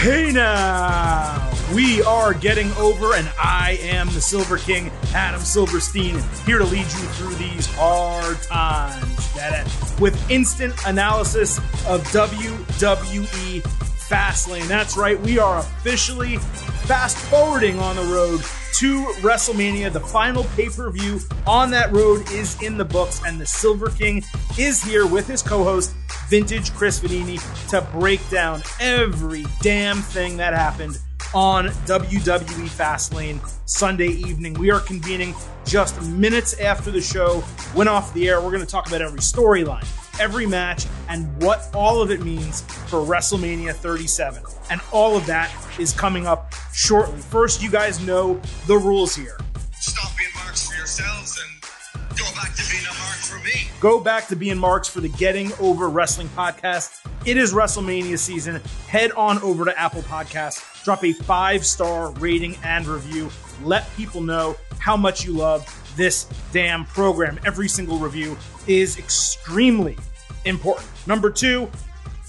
Hey now, we are getting over, and I am the Silver King, Adam Silverstein, here to lead you through these hard times. With instant analysis of WWE Fastlane. That's right, we are officially fast forwarding on the road to WrestleMania. The final pay per view on that road is in the books, and the Silver King is here with his co host, Vintage Chris Vannini, to break down every damn thing that happened on WWE Fastlane Sunday evening. We are convening just minutes after the show went off the air. We're going to talk about every storyline, every match, and what all of it means for WrestleMania 37. And all of that is coming up shortly. First, you guys know the rules here. Stop being marks for yourselves and go back to being a mark for me. Go back to being marks for the Getting Over Wrestling podcast. It is WrestleMania season. Head on over to Apple Podcasts, drop a five star rating and review. Let people know how much you love this damn program. Every single review is extremely important. Number two,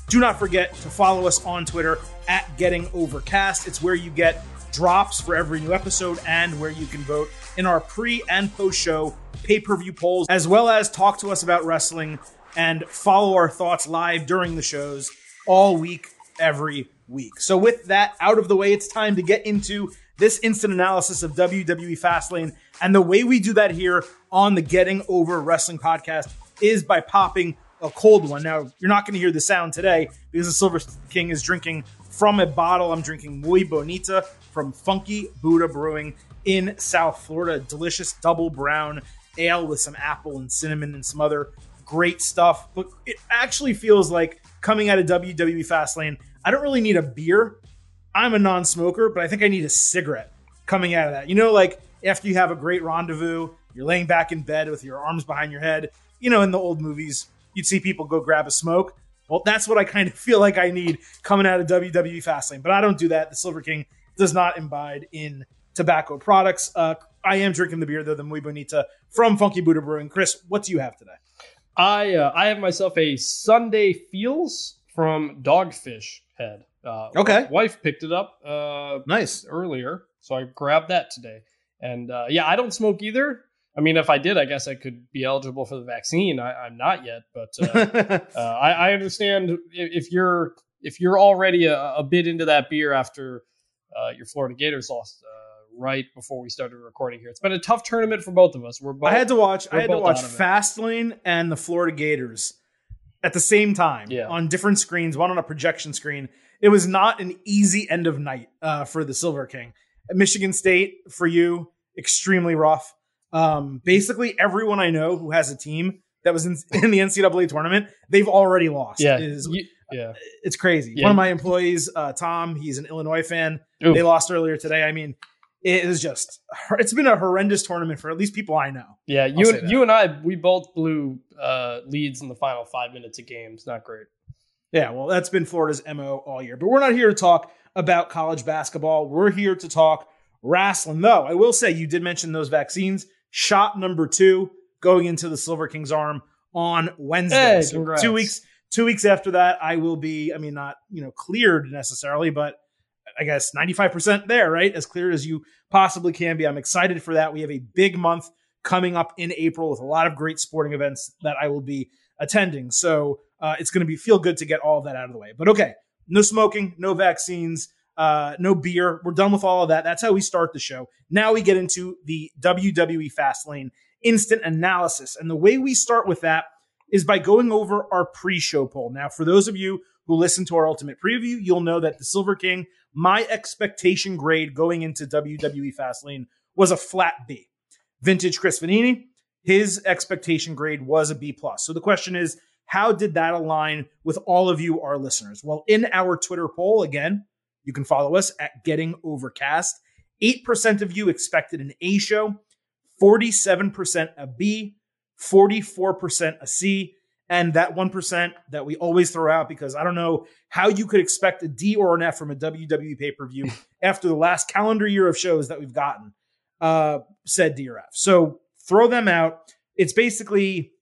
do not forget to follow us on Twitter at Getting Overcast. It's where you get drops for every new episode and where you can vote in our pre and post show pay per view polls, as well as talk to us about wrestling and follow our thoughts live during the shows all week, every week. So, with that out of the way, it's time to get into this instant analysis of WWE Fastlane. And the way we do that here on the Getting Over Wrestling podcast is by popping a cold one. Now, you're not going to hear the sound today because the Silver King is drinking from a bottle. I'm drinking Muy Bonita from Funky Buddha Brewing in South Florida. Delicious double brown ale with some apple and cinnamon and some other great stuff. But it actually feels like coming out of WWE Fastlane, I don't really need a beer. I'm a non smoker, but I think I need a cigarette coming out of that. You know, like after you have a great rendezvous, you're laying back in bed with your arms behind your head. You know, in the old movies, you'd see people go grab a smoke. Well, that's what I kind of feel like I need coming out of WWE Fastlane, but I don't do that. The Silver King does not imbibe in tobacco products. Uh, I am drinking the beer though, the Muy Bonita from Funky Buddha Brewing. Chris, what do you have today? I uh, I have myself a Sunday Feels from Dogfish Head. Uh, Okay. wife picked it up uh, Nice. earlier, so I grabbed that today. And uh, yeah, I don't smoke either. I mean, if I did, I guess I could be eligible for the vaccine. I, I'm not yet, but uh, uh, I, I understand if, you're if you're already a, a bit into that beer after uh, your Florida Gators lost uh, right before we started recording here. It's been a tough tournament for both of us. We're both, I had to watch. I had to watch out of it. Fastlane and the Florida Gators at the same time Yeah. on different screens. One on a projection screen. It was not an easy end of night uh, for the Silver King. At Michigan State for you, extremely rough. Um, basically, everyone I know who has a team that was in, in the NCAA tournament, they've already lost. yeah, is- you- yeah. it's crazy. Yeah. One of my employees, uh, Tom, he's an Illinois fan. Ooh. They lost earlier today. I mean, it is just it's been a horrendous tournament for at least people I know. Yeah, you and you and I, we both blew uh, leads in the final five minutes of games. Not great. Yeah, well, that's been Florida's MO all year. But we're not here to talk about college basketball. We're here to talk wrestling. Though, I will say you did mention those vaccines. Shot number two going into the Silver King's arm on Wednesday. Hey, so two weeks two weeks after that, I will be, I mean, not, you know, cleared necessarily, but I guess 95% there, right? As clear as you possibly can be. I'm excited for that. We have a big month coming up in April with a lot of great sporting events that I will be attending. So uh, it's going to be feel good to get all of that out of the way. But okay, no smoking, no vaccines, uh, no beer. We're done with all of that. That's how we start the show. Now we get into the WWE Fastlane instant analysis. And the way we start with that is by going over our pre-show poll. Now, for those of you who listen to our ultimate preview, you'll know that the Silver King, my expectation grade going into WWE Fastlane was a flat B. Vintage Chris Vannini, his expectation grade was a B plus. So the question is, how did that align with all of you, our listeners? Well, in our Twitter poll, again, you can follow us at Getting Overcast. 8% of you expected an A show, 47% a B, 44% a C, and that 1% that we always throw out because I don't know how you could expect a D or an F from a WWE pay per view after the last calendar year of shows that we've gotten, uh, said D or F. So throw them out. It's basically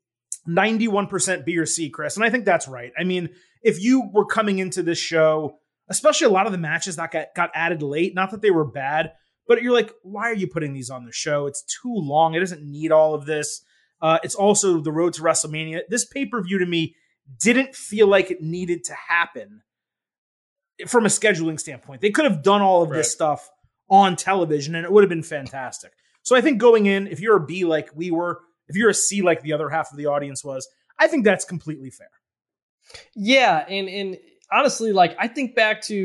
91% B or C, Chris. And I think that's right. I mean, if you were coming into this show especially a lot of the matches that got, got added late. Not that they were bad, but you're like, why are you putting these on the show? It's too long. It doesn't need all of this. Uh, it's also the road to WrestleMania. This pay per view to me didn't feel like it needed to happen from a scheduling standpoint. They could have done all of Right. this stuff on television and it would have been fantastic. So I think going in, if you're a B like we were, if you're a C like the other half of the audience was, I think that's completely fair. Yeah, and and honestly, like I think back to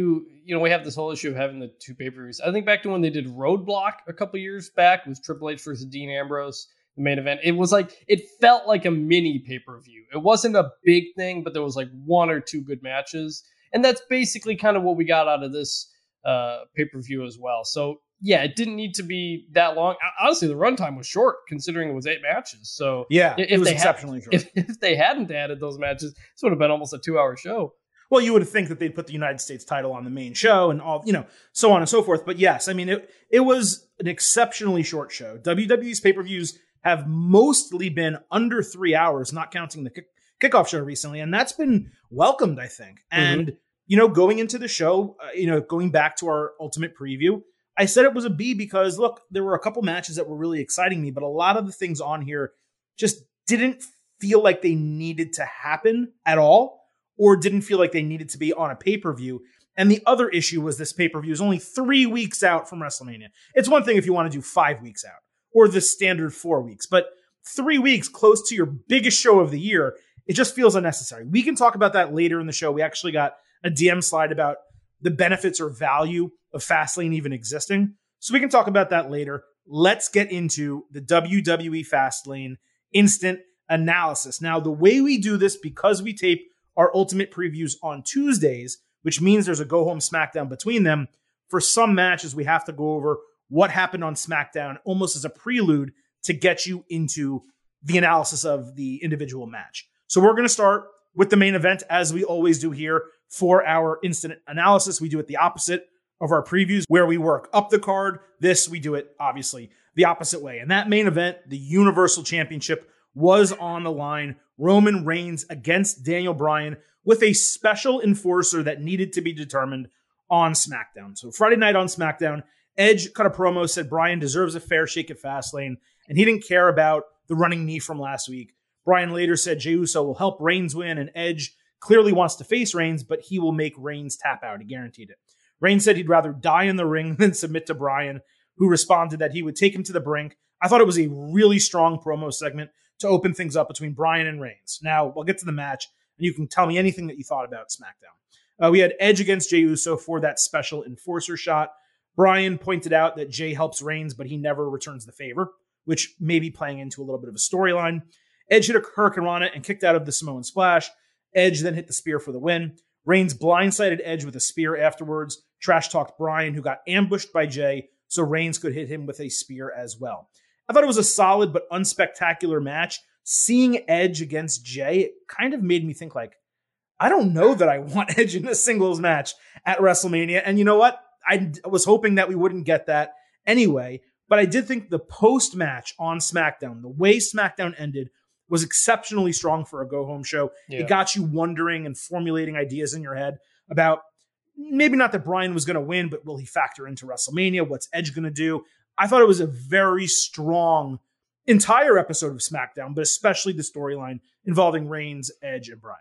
you know we have this whole issue of having the two pay per views. I think back to when they did Roadblock a couple years back with Triple H versus Dean Ambrose, the main event. It was like it felt like a mini pay per view. It wasn't a big thing, but there was like one or two good matches, and that's basically kind of what we got out of this uh, pay per view as well. So yeah, it didn't need to be that long. Honestly, the runtime was short considering it was eight matches. So Yeah, If it was they had- exceptionally short. if, if they hadn't added those matches, this would have been almost a two hour show. Well, you would think that they'd put the United States title on the main show and all, you know, so on and so forth. But yes, I mean, it it was an exceptionally short show. WWE's pay per views have mostly been under three hours, not counting the kick, kickoff show recently, and that's been welcomed, I think. And you know, going into the show, uh, you know, going back to our ultimate preview, I said it was a B because look, there were a couple matches that were really exciting me, but a lot of the things on here just didn't feel like they needed to happen at all or didn't feel like they needed to be on a pay per view. And the other issue was this pay per view is only three weeks out from WrestleMania. It's one thing if you want to do five weeks out or the standard four weeks, but three weeks close to your biggest show of the year, it just feels unnecessary. We can talk about that later in the show. We actually got a DM slide about the benefits or value of Fastlane even existing. So we can talk about that later. Let's get into the WWE Fastlane instant analysis. Now, the way we do this, because we tape our ultimate previews on Tuesdays, which means there's a go home SmackDown between them, for some matches, we have to go over what happened on SmackDown almost as a prelude to get you into the analysis of the individual match. So we're going to start with the main event, as we always do here for our instant analysis. We do it the opposite of our previews, where we work up the card. This, we do it obviously the opposite way. And that main event, the Universal Championship, was on the line. Roman Reigns against Daniel Bryan with a special enforcer that needed to be determined on SmackDown. So Friday night on SmackDown, Edge cut a promo, said Bryan deserves a fair shake at Fastlane, and he didn't care about the running knee from last week. Bryan later said Jey Uso will help Reigns win, and Edge clearly wants to face Reigns, but he will make Reigns tap out. He guaranteed it. Reigns said he'd rather die in the ring than submit to Bryan, who responded that he would take him to the brink. I thought it was a really strong promo segment to open things up between Bryan and Reigns. Now, we'll get to the match, and you can tell me anything that you thought about SmackDown. Uh, we had Edge against Jey Uso for that special enforcer shot. Bryan pointed out that Jey helps Reigns, but he never returns the favor, which may be playing into a little bit of a storyline. Edge hit a Hurricanrana and kicked out of the Samoan Splash. Edge then hit the spear for the win. Reigns blindsided Edge with a spear afterwards. Trash talked Bryan, who got ambushed by Jey, so Reigns could hit him with a spear as well. I thought it was a solid but unspectacular match. Seeing Edge against Jey, it kind of made me think like, I don't know that I want Edge in a singles match at WrestleMania. And you know what? I was hoping that we wouldn't get that anyway. But I did think the post match on SmackDown, the way SmackDown ended, was exceptionally strong for a go home show. Yeah. It got you wondering and formulating ideas in your head about maybe not that Bryan was going to win, but will he factor into WrestleMania? What's Edge going to do? I thought it was a very strong entire episode of SmackDown, but especially the storyline involving Reigns, Edge, and Bryan.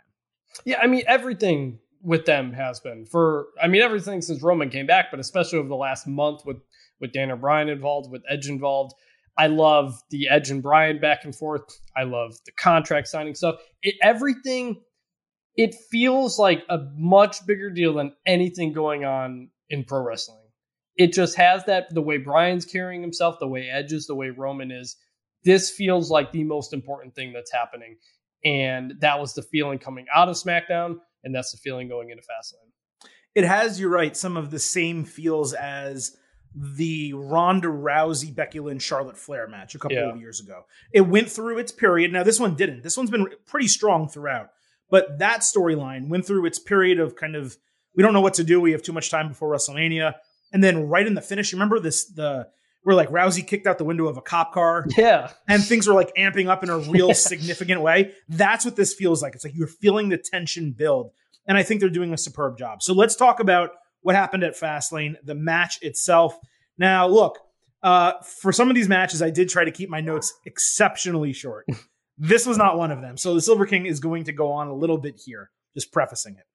Yeah, I mean everything with them has been for I mean everything since Roman came back, but especially over the last month with with Daniel Bryan involved, with Edge involved. I love the Edge and Bryan back and forth. I love the contract signing stuff. It, everything it feels like a much bigger deal than anything going on in pro wrestling. It just has that the way Bryan's carrying himself, the way Edge is, the way Roman is. This feels like the most important thing that's happening. And that was the feeling coming out of SmackDown, and that's the feeling going into Fastlane. It has, you're right, some of the same feels as the Ronda Rousey, Becky Lynch, Charlotte Flair match a couple Yeah. of years ago. It went through its period. Now, this one didn't. This one's been pretty strong throughout. But that storyline went through its period of kind of, we don't know what to do. We have too much time before WrestleMania. And then right in the finish, you remember this, the, where like Rousey kicked out the window of a cop car Yeah. and things were like amping up in a real significant way. That's what this feels like. It's like you're feeling the tension build. and I think they're doing a superb job. So let's talk about what happened at Fastlane, the match itself. Now, look, uh, for some of these matches, I did try to keep my notes exceptionally short. this was not one of them. So the Silver King is going to go on a little bit here, just prefacing it.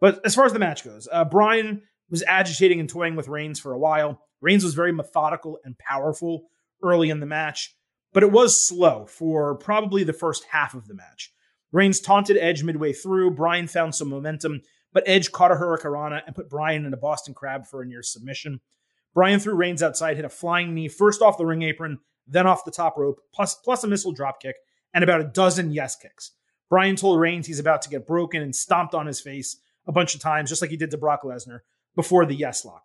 But as far as the match goes, uh, Bryan was agitating and toying with Reigns for a while. Reigns was very methodical and powerful early in the match, but it was slow for probably the first half of the match. Reigns taunted Edge midway through. Bryan found some momentum, but Edge caught a Hurricanrana and put Bryan in a Boston Crab for a near submission. Bryan threw Reigns outside, hit a flying knee first off the ring apron, then off the top rope, plus, plus a missile dropkick, and about a dozen yes kicks. Bryan told Reigns he's about to get broken and stomped on his face a bunch of times, just like he did to Brock Lesnar before the yes lock.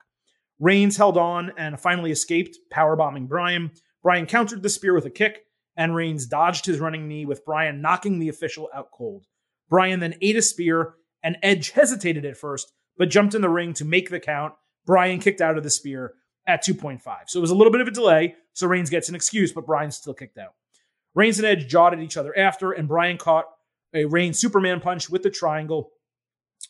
Reigns held on and finally escaped, powerbombing Bryan. Bryan countered the spear with a kick, and Reigns dodged his running knee with Bryan knocking the official out cold. Bryan then ate a spear, and Edge hesitated at first, but jumped in the ring to make the count. Bryan kicked out of the spear at 2.5. So it was a little bit of a delay, so Reigns gets an excuse, but Bryan's still kicked out. Reigns and Edge jawed at each other after, and Bryan caught a Reigns Superman punch with the triangle.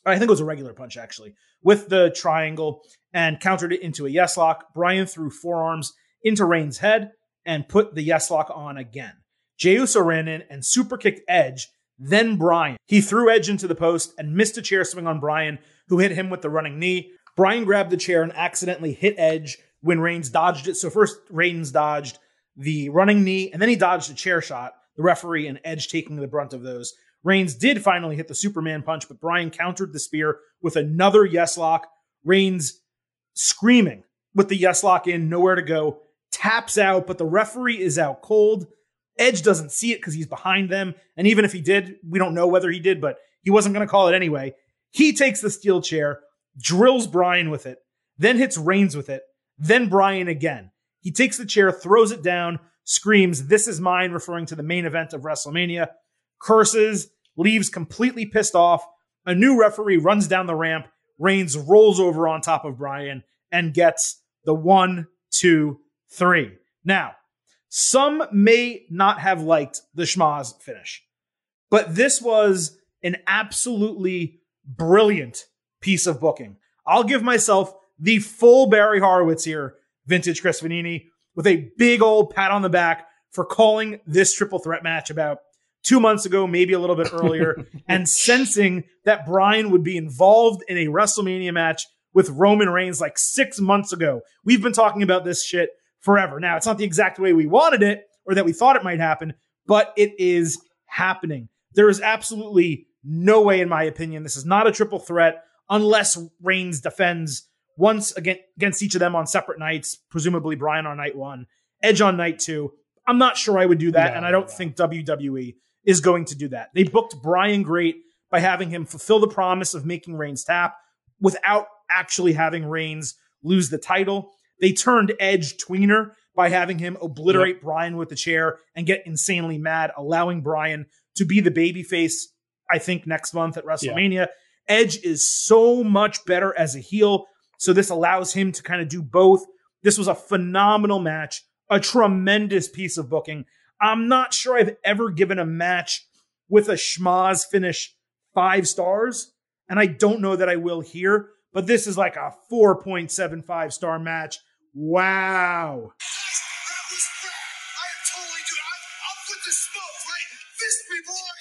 I think it was a regular punch, actually, with the triangle and countered it into a yes lock. Bryan threw forearms into Reigns' head and put the yes lock on again. Jey Uso ran in and super kicked Edge, then Bryan. He threw Edge into the post and missed a chair swing on Bryan, who hit him with the running knee. Bryan grabbed the chair and accidentally hit Edge when Reigns dodged it. So first Reigns dodged the running knee, and then he dodged a chair shot. The referee and Edge taking the brunt of those. Reigns did finally hit the Superman punch, but Bryan countered the spear with another yes lock. Reigns screaming with the yes lock in, nowhere to go, taps out, but the referee is out cold. Edge doesn't see it because he's behind them. And even if he did, we don't know whether he did, but he wasn't going to call it anyway. He takes the steel chair, drills Bryan with it, then hits Reigns with it, then Bryan again. He takes the chair, throws it down, screams, This is mine, referring to the main event of WrestleMania, curses, leaves completely pissed off. A new referee runs down the ramp. Reigns rolls over on top of Bryan and gets the one, two, three. Now, some may not have liked the schmozz finish, but this was an absolutely brilliant piece of booking. I'll give myself the full Barry Horowitz here, vintage Chris Vannini, with a big old pat on the back for calling this triple threat match about two months ago, maybe a little bit earlier, and sensing that Bryan would be involved in a WrestleMania match with Roman Reigns like six months ago. We've been talking about this shit forever. Now, it's not the exact way we wanted it or that we thought it might happen, but it is happening. There is absolutely no way, in my opinion, this is not a triple threat unless Reigns defends once against each of them on separate nights, presumably Bryan on night one, Edge on night two. I'm not sure I would do that, no, and I don't no. think WWE is going to do that. They booked Bryan great by having him fulfill the promise of making Reigns tap without actually having Reigns lose the title. They turned Edge tweener by having him obliterate yep. Bryan with the chair and get insanely mad, allowing Bryan to be the babyface, I think, next month at WrestleMania. Yeah. Edge is so much better as a heel. So this allows him to kind of do both. This was a phenomenal match, a tremendous piece of booking. I'm not sure I've ever given a match with a schmozz finish five stars, and I don't know that I will here, but this is like a 4.75 star match. Wow.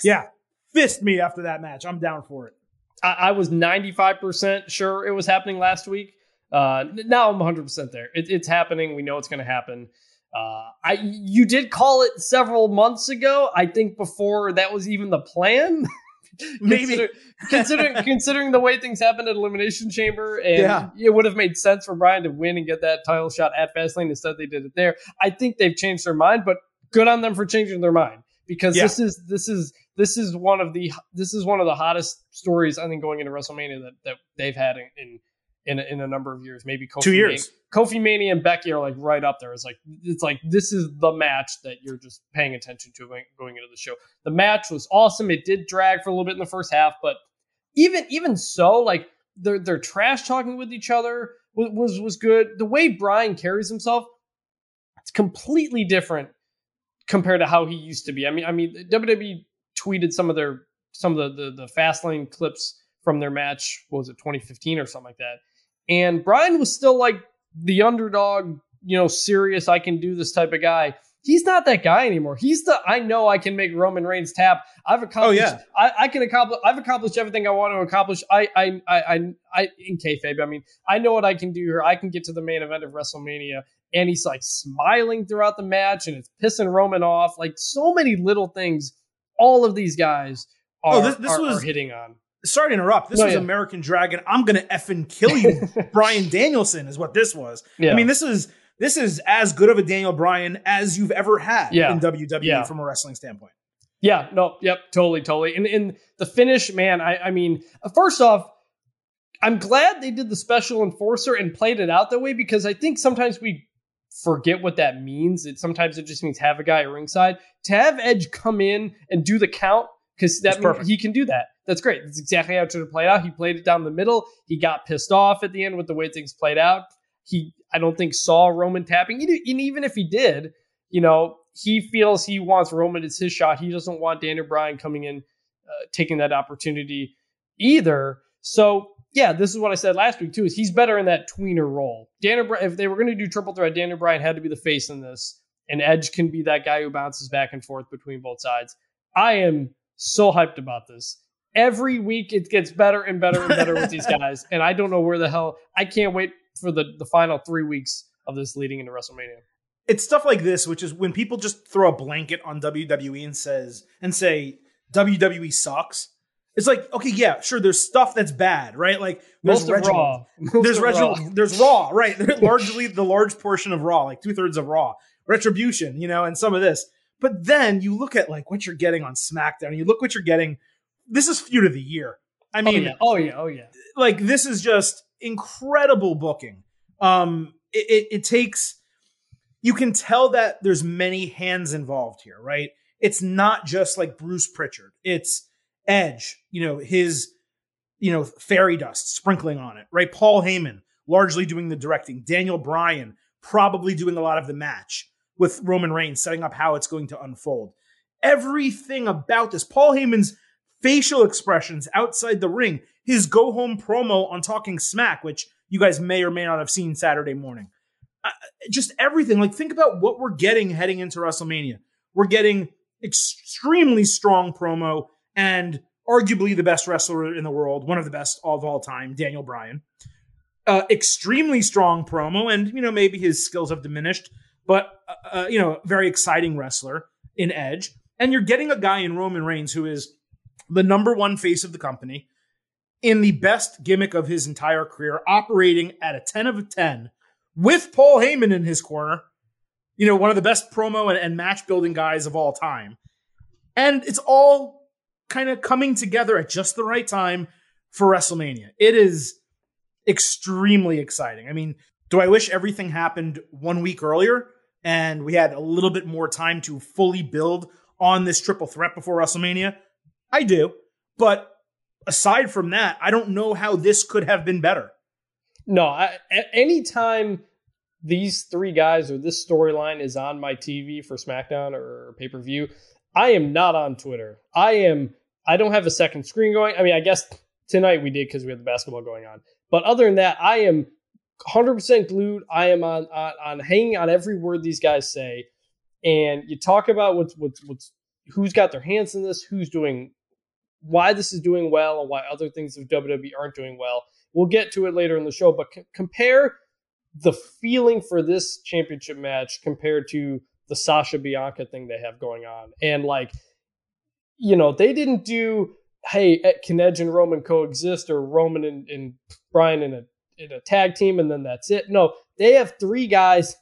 Yeah, fist me after that match. I'm down for it. I, I was 95% sure it was happening last week. Uh, now I'm 100% there. It, it's happening. We know it's going to happen. Uh, I you did call it several months ago. I think before that was even the plan. Maybe considering considering the way things happened at Elimination Chamber, and yeah. it would have made sense for Bryan to win and get that title shot at Fastlane. Instead, they did it there. I think they've changed their mind, but good on them for changing their mind because yeah. this is this is this is one of the this is one of the hottest stories I think going into WrestleMania that that they've had in, in in a, in a number of years, maybe Kofi two years. Kofi Mania and Becky are like right up there. It's like it's like this is the match that you're just paying attention to going into the show. The match was awesome. It did drag for a little bit in the first half, but even even so, like they're they're trash talking with each other was, was was good. The way Bryan carries himself, it's completely different compared to how he used to be. I mean, I mean WWE tweeted some of their some of the the, the Fastlane clips from their match. What was it 2015 or something like that? And Bryan was still like the underdog, you know, serious. I can do this type of guy. He's not that guy anymore. He's the I know I can make Roman Reigns tap. I've accomplished. Oh, yeah. I, I can accomplish. I've accomplished everything I want to accomplish. I I I I, I in kayfabe. I mean, I know what I can do here. I can get to the main event of WrestleMania, and he's like smiling throughout the match, and it's pissing Roman off. Like so many little things. All of these guys oh, are, Oh, this- this are, was- are hitting on. Sorry to interrupt. This No, was yeah. American Dragon. I'm gonna effing kill you, Bryan Danielson, is what this was. Yeah. I mean, this is this is as good of a Daniel Bryan as you've ever had Yeah. in WWE from a wrestling standpoint. Yeah, no, yep, totally, totally. And in the finish, man, I, I mean, first off, I'm glad they did the special enforcer and played it out that way because I think sometimes we forget what that means. It sometimes it just means have a guy at ringside. To have Edge come in and do the count because that he can do that. That's great. That's exactly how it should have played out. He played it down the middle. He got pissed off at the end with the way things played out. He, I don't think, saw Roman tapping. And even if he did, you know, he feels he wants Roman. It's his shot. He doesn't want Daniel Bryan coming in, uh, taking that opportunity either. So yeah, this is what I said last week too. Is he's better in that tweener role? Daniel, Bry- if they were going to do triple threat, Daniel Bryan had to be the face in this, and Edge can be that guy who bounces back and forth between both sides. I am so hyped about this. Every week it gets better and better and better with these guys, and I don't know where the hell. I can't wait for the the final three weeks of this leading into WrestleMania. It's stuff like this, which is when people just throw a blanket on WWE and says and say WWE sucks. It's like, okay, yeah, sure, there's stuff that's bad, right? Like there's Most of Reginald. Raw. There's Reginald, Raw. there's Raw, right? Largely the large portion of Raw, like two thirds of Raw, Retribution, you know, and some of this. But then you look at like what you're getting on SmackDown, and you look what you're getting. This is feud of the year. I Oh mean, yeah, oh yeah, oh yeah. like this is just incredible booking. Um, it, it, it takes. You can tell that there's many hands involved here, right? It's not just like Bruce Pritchard. It's Edge, you know, his, you know, fairy dust sprinkling on it, right? Paul Heyman largely doing the directing. Daniel Bryan probably doing a lot of the match with Roman Reigns, setting up how it's going to unfold. Everything about this, Paul Heyman's facial expressions outside the ring, his go home promo on Talking Smack, which you guys may or may not have seen Saturday morning. Uh, just everything. Like, think about what we're getting heading into WrestleMania. We're getting extremely strong promo and arguably the best wrestler in the world, one of the best of all time, Daniel Bryan. Uh, extremely strong promo, and you know maybe his skills have diminished, but uh, uh, you know very exciting wrestler in Edge, and you're getting a guy in Roman Reigns who is the number one face of the company in the best gimmick of his entire career, operating at a 10 of a 10 with Paul Heyman in his corner, you know, one of the best promo and, and match building guys of all time. And it's all kind of coming together at just the right time for WrestleMania. It is extremely exciting. I mean, do I wish everything happened one week earlier and we had a little bit more time to fully build on this triple threat before WrestleMania? I do. But aside from that, I don't know how this could have been better. No, I, anytime these three guys or this storyline is on my TV for SmackDown or pay per view, I am not on Twitter. I am. I don't have a second screen going. I mean, I guess tonight we did because we had the basketball going on. But other than that, I am 100% glued. I am on on, on hanging on every word these guys say. And you talk about what's what's what's who's got their hands in this, who's doing, why this is doing well, and why other things of WWE aren't doing well. We'll get to it later in the show, but c- compare the feeling for this championship match compared to the Sasha Bianca thing they have going on. And like, you know, they didn't do, hey, eh, can Edge and Roman coexist or Roman and, and Bryan in a in a tag team and then that's it. No, they have three guys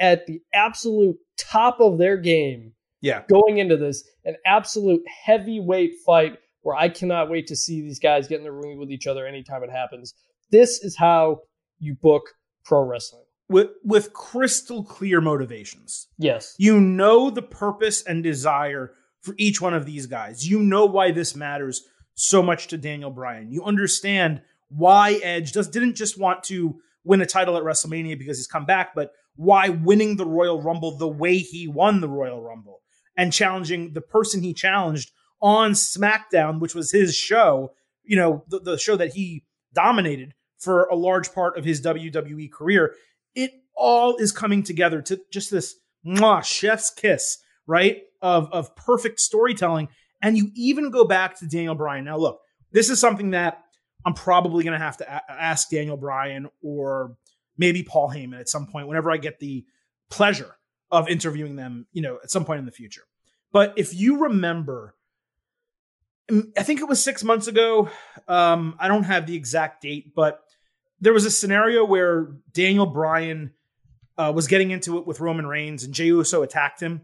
at the absolute top of their game Yeah. going into this, an absolute heavyweight fight where I cannot wait to see these guys get in the ring with each other anytime it happens. This is how you book pro wrestling. With with crystal clear motivations. Yes. You know the purpose and desire for each one of these guys. You know why this matters so much to Daniel Bryan. You understand why Edge just didn't just want to win a title at WrestleMania because he's come back, but why winning the Royal Rumble the way he won the Royal Rumble and challenging the person he challenged on SmackDown, which was his show, you know, the, the show that he dominated for a large part of his WWE career. It all is coming together to just this mwah, chef's kiss, right? Of, of perfect storytelling. And you even go back to Daniel Bryan. Now, look, this is something that I'm probably going to have to a- ask Daniel Bryan or maybe Paul Heyman at some point whenever I get the pleasure of interviewing them, you know, at some point in the future. But if you remember, I think it was six months ago. Um, I don't have the exact date, but there was a scenario where Daniel Bryan uh, was getting into it with Roman Reigns and Jey Uso attacked him.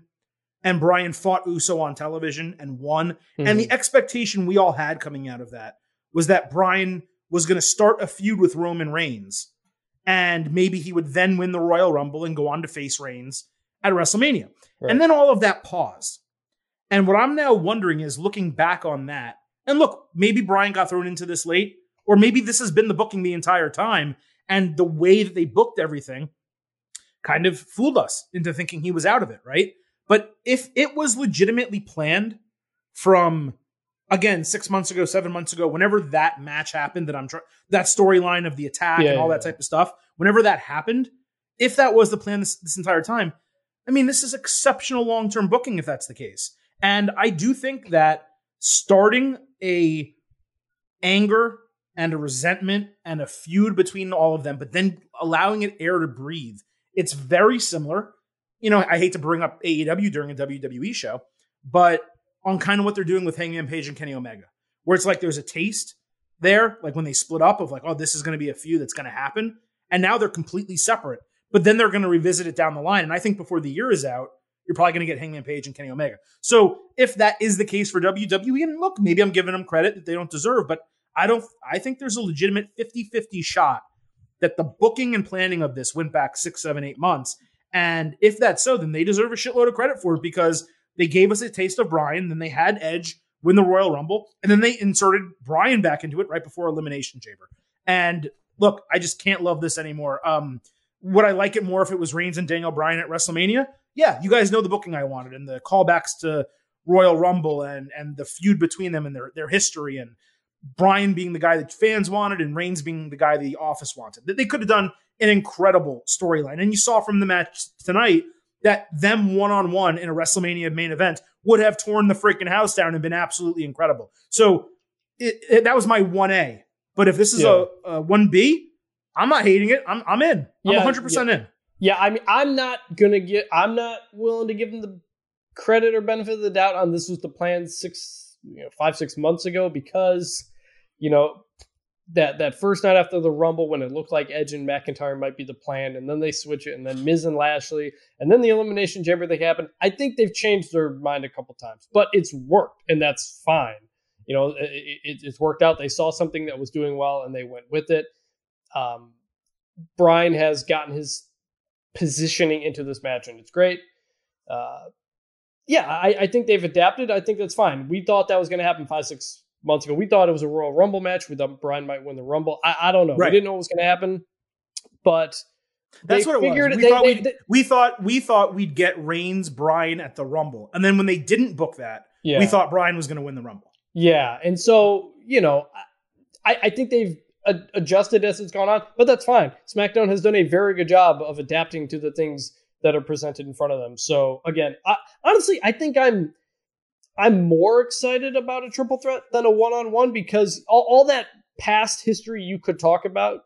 And Bryan fought Uso on television and won. Mm-hmm. And the expectation we all had coming out of that was that Bryan was going to start a feud with Roman Reigns. And maybe he would then win the Royal Rumble and go on to face Reigns at WrestleMania. Right. And then all of that paused. And what I'm now wondering is looking back on that, and look, maybe Bryan got thrown into this late, or maybe this has been the booking the entire time. And the way that they booked everything kind of fooled us into thinking he was out of it, right? But if it was legitimately planned from again six months ago, seven months ago, whenever that match happened, that I'm trying that storyline of the attack yeah, and all yeah, that type of stuff, whenever that happened, if that was the plan this, this entire time, I mean, this is exceptional long term booking if that's the case. And I do think that starting a anger and a resentment and a feud between all of them, but then allowing it air to breathe. It's very similar. You know, I hate to bring up AEW during a WWE show, but on kind of what they're doing with Hangman Page and Kenny Omega, where it's like there's a taste there, like when they split up of like, oh, this is going to be a feud that's going to happen. And now they're completely separate, but then they're going to revisit it down the line. And I think before the year is out, you're probably going to get Hangman Page and Kenny Omega. So if that is the case for WWE, and look, maybe I'm giving them credit that they don't deserve, but I don't, I think there's a legitimate 50 50 shot that the booking and planning of this went back six, seven, eight months. And if that's so, then they deserve a shitload of credit for it because they gave us a taste of Bryan, then they had Edge win the Royal Rumble, and then they inserted Bryan back into it right before Elimination Chamber. And look, I just can't love this anymore. Um, would I like it more if it was Reigns and Daniel Bryan at WrestleMania? Yeah, you guys know the booking I wanted and the callbacks to Royal Rumble and and the feud between them and their their history and Bryan being the guy that fans wanted and Reigns being the guy the office wanted. They could have done an incredible storyline. And you saw from the match tonight that them one on one in a WrestleMania main event would have torn the freaking house down and been absolutely incredible. So it, it, that was my 1A. But if this is yeah. a, a 1B, I'm not hating it. I'm, I'm in. I'm yeah, 100% yeah. in. Yeah, I mean, I'm not to get, I'm not willing to give them the credit or benefit of the doubt on this was the plan six, you know, five, six months ago because you know, that that first night after the Rumble when it looked like Edge and McIntyre might be the plan, and then they switch it, and then Miz and Lashley, and then the Elimination Chamber thing happened. I think they've changed their mind a couple times, but it's worked, and that's fine. You know, it, it, it's worked out. They saw something that was doing well, and they went with it. Um, Bryan has gotten his positioning into this match, and it's great. Uh, yeah, I, I think they've adapted. I think that's fine. We thought that was going to happen five, six months ago. We thought it was a Royal Rumble match. We thought Bryan might win the Rumble. I, I don't know. Right. We didn't know what was going to happen, but that's what it was. We, they, thought they, they, we thought we thought we'd get Reigns Bryan at the Rumble, and then when they didn't book that, yeah. we thought Bryan was going to win the Rumble. Yeah, and so you know, I, I think they've adjusted as it's gone on, but that's fine. SmackDown has done a very good job of adapting to the things that are presented in front of them. So again, I, honestly, I think I'm I'm more excited about a triple threat than a one on one because all, all, that past history you could talk about,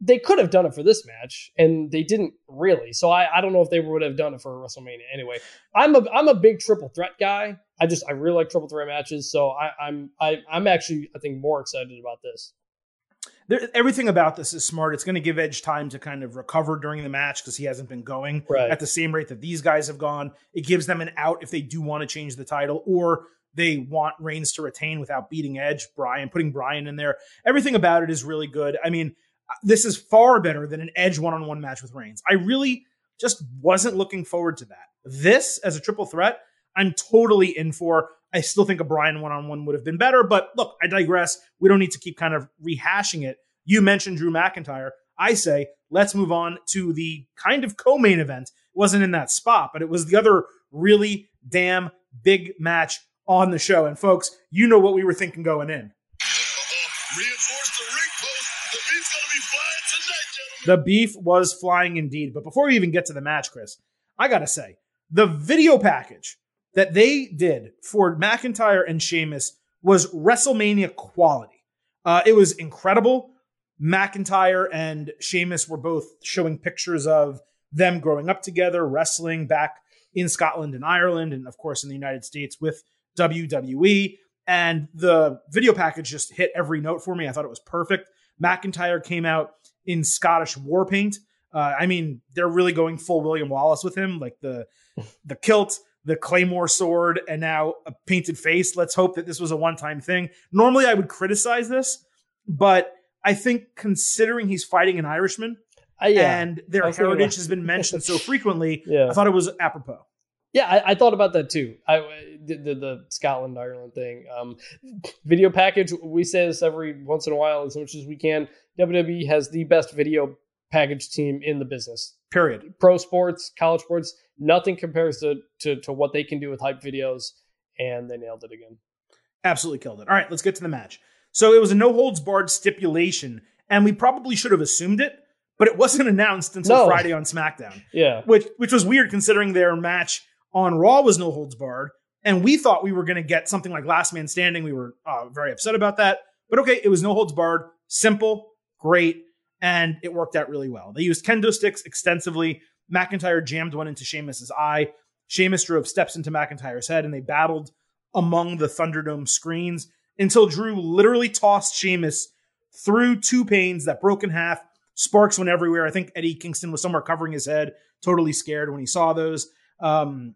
they could have done it for this match and they didn't really. So I, I don't know if they would have done it for WrestleMania anyway. I'm a I'm a big triple threat guy. I just I really like triple threat matches. So I, I'm I, I'm actually I think more excited about this everything about this is smart. It's going to give Edge time to kind of recover during the match because he hasn't been going right. at the same rate that these guys have gone. It gives them an out if they do want to change the title or they want Reigns to retain without beating Edge, Bryan, putting Bryan in there. Everything about it is really good. I mean, this is far better than an Edge one on one match with Reigns. I really just wasn't looking forward to that. This as a triple threat, I'm totally in for. I still think a Bryan one on one would have been better, but look, I digress. We don't need to keep kind of rehashing it. You mentioned Drew McIntyre. I say, let's move on to the kind of co main event. It wasn't in that spot, but it was the other really damn big match on the show. And folks, you know what we were thinking going in. The ring post. The beef's gonna be flying tonight, gentlemen. The beef was flying indeed. But before we even get to the match, Chris, I gotta say, the video package that they did for McIntyre and Sheamus was WrestleMania quality. Uh, it was incredible. McIntyre and Sheamus were both showing pictures of them growing up together, wrestling back in Scotland and Ireland, and of course in the United States with WWE. And the video package just hit every note for me. I thought it was perfect. McIntyre came out in Scottish war paint. Uh, I mean, they're really going full William Wallace with him, like the the kilt, the claymore sword, and now a painted face. Let's hope that this was a one time thing. Normally, I would criticize this, but I think considering he's fighting an Irishman Uh, yeah. and their I was thinking heritage has been mentioned so frequently, Yeah. I thought it was apropos. Yeah, I, I thought about that too. I the, the, the Scotland Ireland thing. Um, video package. We say this every once in a while, as much as we can. WWE has the best video package team in the business. Period. Pro sports, college sports, nothing compares to to, to what they can do with hype videos, and they nailed it again. Absolutely killed it. All right, let's get to the match. So it was a no holds barred stipulation, and we probably should have assumed it, but it wasn't announced until No. Friday on SmackDown, Yeah, which which was weird considering their match on Raw was no holds barred, and we thought we were going to get something like Last Man Standing. We were uh, very upset about that, but okay, it was no holds barred, simple, great, and it worked out really well. They used kendo sticks extensively. McIntyre jammed one into Sheamus's eye. Sheamus drove steps into McIntyre's head, and they battled among the Thunderdome screens until Drew literally tossed Sheamus through two panes that broke in half. Sparks went everywhere. I think Eddie Kingston was somewhere covering his head, totally scared when he saw those. Um,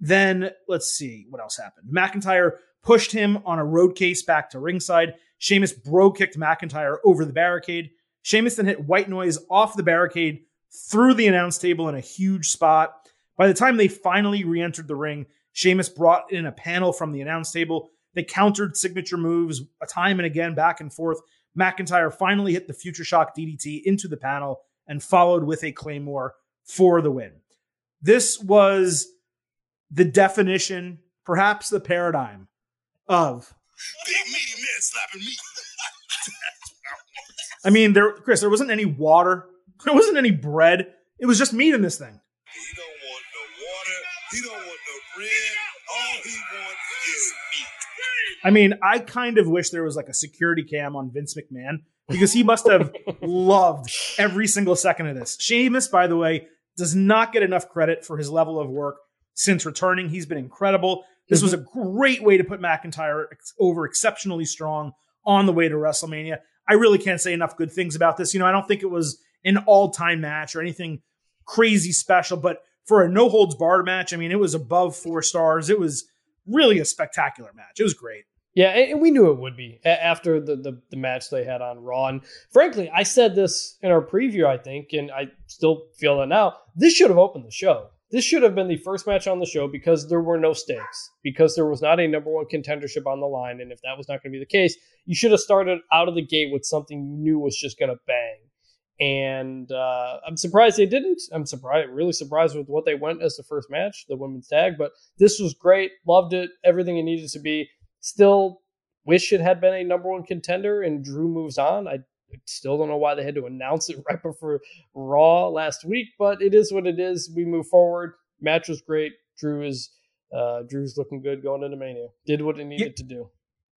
then let's see what else happened. McIntyre pushed him on a road case back to ringside. Sheamus Brogue kicked McIntyre over the barricade. Sheamus then hit White Noise off the barricade through the announce table in a huge spot. By the time they finally re entered the ring, Sheamus brought in a panel from the announce table. They countered signature moves a time and again, back and forth. McIntyre finally hit the Future Shock DDT into the panel and followed with a Claymore for the win. This was the definition, perhaps the paradigm of. Big meaty man slapping me. I mean, there, Chris, there wasn't any water, there wasn't any bread. It was just meat in this thing. He don't want no water. He don't want no bread. All he wants is meat. I mean, I kind of wish there was like a security cam on Vince McMahon because he must have loved every single second of this. Sheamus, by the way, does not get enough credit for his level of work since returning. He's been incredible. This was mm-hmm. a great way to put McIntyre ex- over exceptionally strong on the way to WrestleMania. I really can't say enough good things about this. You know, I don't think it was an all time match or anything crazy special, but for a no holds barred match, I mean, it was above four stars. It was really a spectacular match. It was great. Yeah, and we knew it would be after the, the the match they had on Raw. And frankly, I said this in our preview, I think, and I still feel that now. This should have opened the show. This should have been the first match on the show because there were no stakes, because there was not a number one contendership on the line. And if that was not going to be the case, you should have started out of the gate with something you knew was just going to bang. And uh, I'm surprised they didn't. I'm surprised, really surprised with what they went as the first match, the women's tag. But this was great. Loved it. Everything it needed to be. Still wish it had been a number one contender and Drew moves on. I still don't know why they had to announce it right before Raw last week, but it is what it is. We move forward. Match was great. Drew is uh, Drew's looking good going into Mania. Did what it needed to do.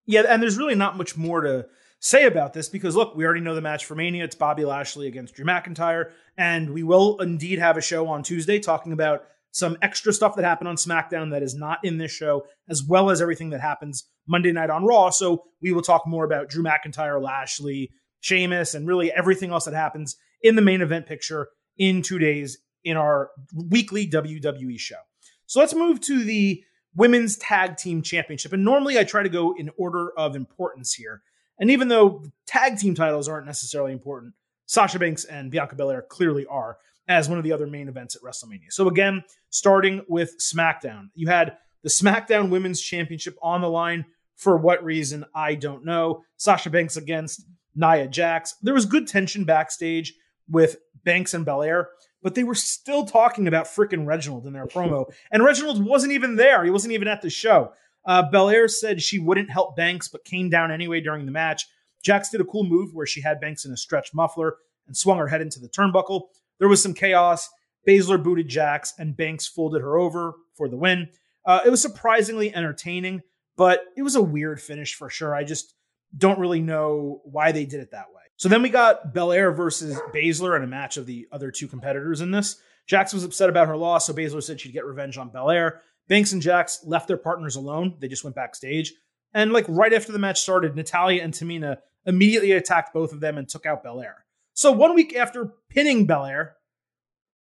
Yeah, and there's really not much more to say about this because look, we already know the match for Mania. It's Bobby Lashley against Drew McIntyre, and we will indeed have a show on Tuesday talking about some extra stuff that happened on SmackDown that is not in this show, as well as everything that happens Monday night on Raw. So we will talk more about Drew McIntyre, Lashley, Sheamus, and really everything else that happens in the main event picture in two days in our weekly WWE show. So let's move to the women's tag team championship. And normally I try to go in order of importance here. And even though tag team titles aren't necessarily important, Sasha Banks and Bianca Belair clearly are as one of the other main events at WrestleMania. So again, starting with SmackDown, you had the SmackDown Women's Championship on the line. For what reason, I don't know. Sasha Banks against Nia Jax. There was good tension backstage with Banks and Belair, but they were still talking about frickin' Reginald in their promo. and Reginald wasn't even there. He wasn't even at the show. Uh, Belair said she wouldn't help Banks, but came down anyway during the match. Jax did a cool move where she had Banks in a stretch muffler and swung her head into the turnbuckle. There was some chaos. Baszler booted Jax, and Banks folded her over for the win. Uh, it was surprisingly entertaining, but it was a weird finish for sure. I just don't really know why they did it that way. So then we got Belair versus Baszler in a match of the other two competitors in this. Jax was upset about her loss, so Baszler said she'd get revenge on Belair. Banks and Jax left their partners alone. They just went backstage. And like right after the match started, Natalya and Tamina immediately attacked both of them and took out Belair. So one week after pinning Belair,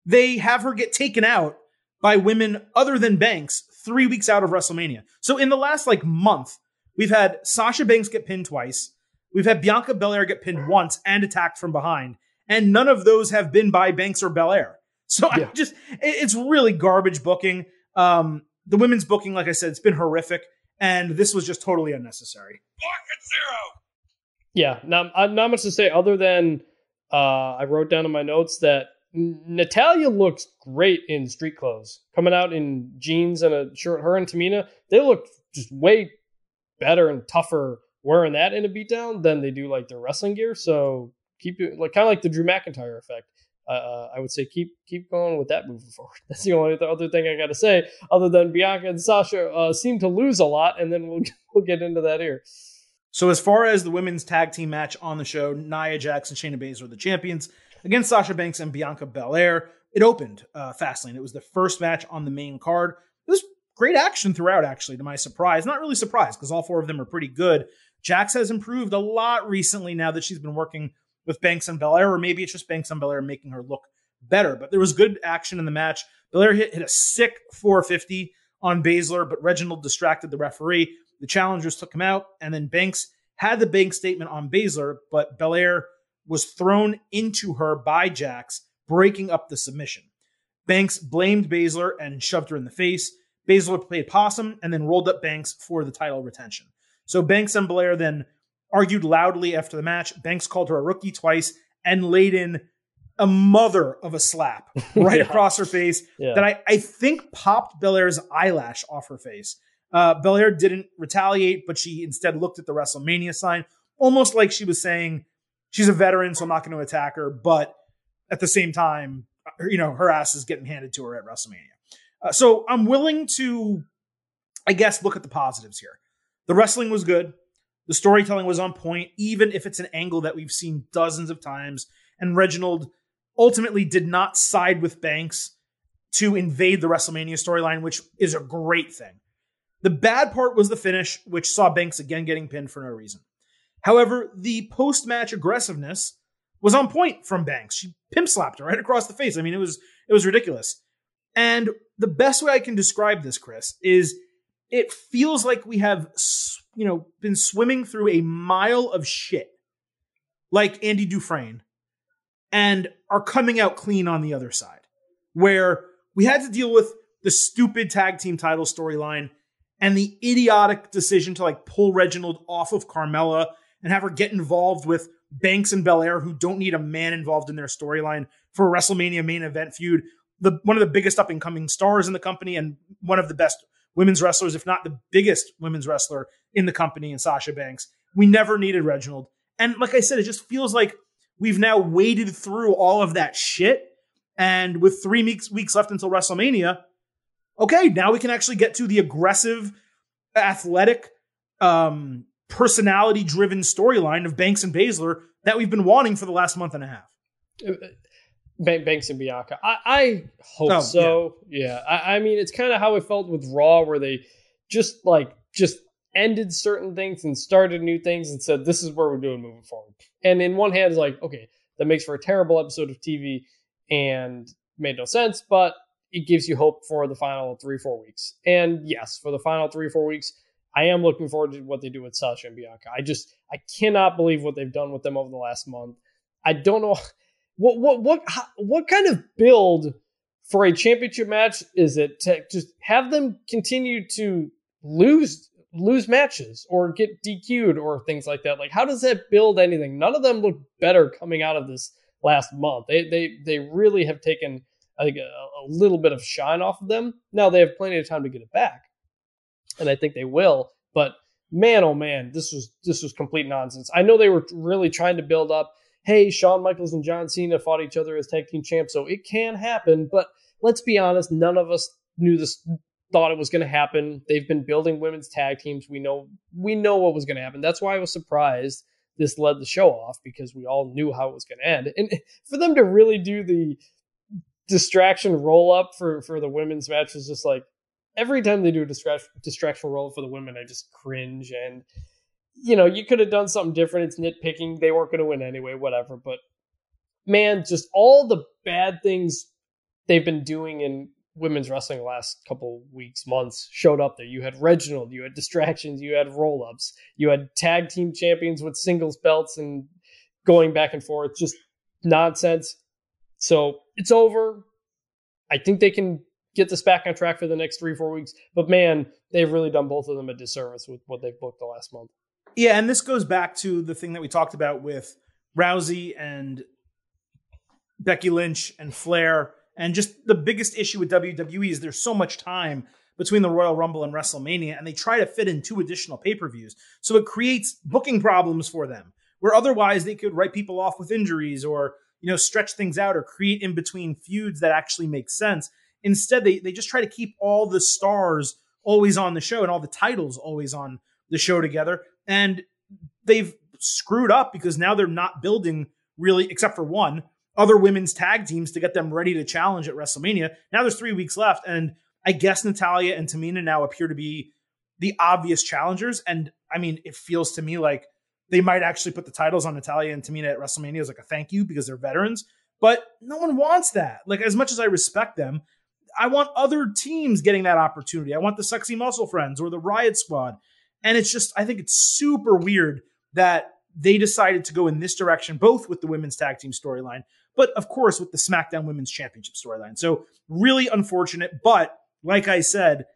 they have her get taken out by women other than Banks three weeks out of WrestleMania. So in the last like month, we've had Sasha Banks get pinned twice. We've had Bianca Belair get pinned once and attacked from behind. And none of those have been by Banks or Belair. So yeah. I just, it's really garbage booking. Um, the women's booking, like I said, it's been horrific, and this was just totally unnecessary. Pocket zero. Yeah, not, not much to say other than uh, I wrote down in my notes that Natalya looks great in street clothes, coming out in jeans and a shirt. Her and Tamina, they look just way better and tougher wearing that in a beatdown than they do like their wrestling gear. So keep like kind of like the Drew McIntyre effect. Uh, I would say keep keep going with that moving forward. That's the only other thing I got to say, other than Bianca and Sasha uh, seem to lose a lot, and then we'll we'll get into that here. So as far as the women's tag team match on the show, Nia Jax and Shayna Baszler the champions against Sasha Banks and Bianca Belair. It opened uh, Fastlane. It was the first match on the main card. Great action throughout, actually, to my surprise. Not really surprised because all four of them are pretty good. Jax has improved a lot recently now that she's been working with Banks and Belair, or maybe it's just Banks and Belair making her look better. But there was good action in the match. Belair hit, hit a sick 450 on Baszler, but Reginald distracted the referee. The challengers took him out, and then Banks had the bank statement on Baszler, but Belair was thrown into her by Jax, breaking up the submission. Banks blamed Baszler and shoved her in the face. Baszler played possum and then rolled up Banks for the title retention. So Banks and Belair then argued loudly after the match. Banks called her a rookie twice and laid in a mother of a slap right yeah. across her face yeah. that I, I think popped Belair's eyelash off her face. Uh, Belair didn't retaliate, but she instead looked at the WrestleMania sign, almost like she was saying, she's a veteran, so I'm not going to attack her. But at the same time, you know, her ass is getting handed to her at WrestleMania. Uh, so I'm willing to, I guess, look at the positives here. The wrestling was good. The storytelling was on point, even if it's an angle that we've seen dozens of times. And Reginald ultimately did not side with Banks to invade the WrestleMania storyline, which is a great thing. The bad part was the finish, which saw Banks again getting pinned for no reason. However, the post match aggressiveness was on point from Banks. She pimp slapped her right across the face. I mean, it was it was ridiculous. And the best way I can describe this, Chris, is it feels like we have you know been swimming through a mile of shit, like Andy Dufresne, and are coming out clean on the other side. Where we had to deal with the stupid tag team title storyline and the idiotic decision to like pull Reginald off of Carmella and have her get involved with Banks and Belair, who don't need a man involved in their storyline for a WrestleMania main event feud. The one of the biggest up and coming stars in the company and one of the best women's wrestlers, if not the biggest women's wrestler in the company, in Sasha Banks. We never needed Reginald. And like I said, it just feels like we've now waded through all of that shit. And with three weeks, weeks left until WrestleMania, okay, now we can actually get to the aggressive, athletic, um, personality driven storyline of Banks and Baszler that we've been wanting for the last month and a half. Banks and Bianca. I, I hope oh, so. Yeah. yeah. I, I mean, it's kind of how it felt with Raw, where they just like just ended certain things and started new things and said, this is where we're doing moving forward. And in one hand, it's like, okay, that makes for a terrible episode of TV and made no sense, but it gives you hope for the final three, four weeks. And yes, for the final three, four weeks, I am looking forward to what they do with Sasha and Bianca. I just I cannot believe what they've done with them over the last month. I don't know what what what what kind of build for a championship match is it to just have them continue to lose lose matches or get DQ'd or things like that. Like how does that build anything? None of them look better coming out of this last month. They they they really have taken I think a, a little bit of shine off of them. Now they have plenty of time to get it back and I think they will. But man, oh man, this was this was complete nonsense. I know they were really trying to build up. Hey, Shawn Michaels and John Cena fought each other as tag team champs, so it can happen. But let's be honest, none of us knew this, thought it was going to happen. They've been building women's tag teams. We know we know what was going to happen. That's why I was surprised this led the show off because we all knew how it was going to end. And for them to really do the distraction roll up for for the women's match was just like every time they do a distraction distraction roll for the women, I just cringe. And you know, you could have done something different. It's nitpicking. They weren't going to win anyway. Whatever. But man, just all the bad things they've been doing in women's wrestling the last couple weeks, months showed up there. You had Reginald, you had distractions, you had roll ups, you had tag team champions with singles belts and going back and forth, just nonsense. So it's over. I think they can get this back on track for the next three, four weeks. But man, they've really done both of them a disservice with what they've booked the last month. Yeah, and this goes back to the thing that we talked about with Rousey and Becky Lynch and Flair. And just the biggest issue with WWE is there's so much time between the Royal Rumble and WrestleMania, and they try to fit in two additional pay per views. So it creates booking problems for them, where otherwise they could write people off with injuries or you know stretch things out or create in between feuds that actually make sense. Instead, they they just try to keep all the stars always on the show and all the titles always on the show together, and they've screwed up because now they're not building really, except for one, other women's tag teams to get them ready to challenge at WrestleMania. Now there's three weeks left, and I guess Natalya and Tamina now appear to be the obvious challengers. And I mean, it feels to me like they might actually put the titles on Natalya and Tamina at WrestleMania as like a thank you because they're veterans. But no one wants that. Like as much as I respect them, I want other teams getting that opportunity. I want the Sexy Muscle Friends or the Riott Squad. And it's just, I think it's super weird that they decided to go in this direction, both with the women's tag team storyline, but of course with the SmackDown Women's Championship storyline. So really unfortunate. But like I said,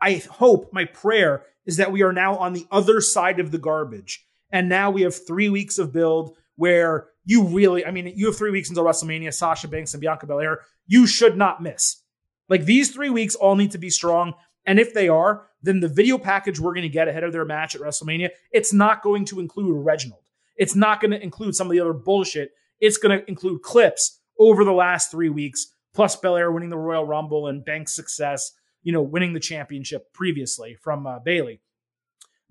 I hope my prayer is that we are now on the other side of the garbage. And now we have three weeks of build where you really, I mean, you have three weeks until WrestleMania, Sasha Banks and Bianca Belair. You should not miss. Like these three weeks all need to be strong. And if they are, then the video package we're going to get ahead of their match at WrestleMania, it's not going to include Reginald. It's not going to include some of the other bullshit it's going to include clips over the last three weeks, plus Belair winning the Royal Rumble and Banks' success, you know, winning the championship previously from uh, Bayley.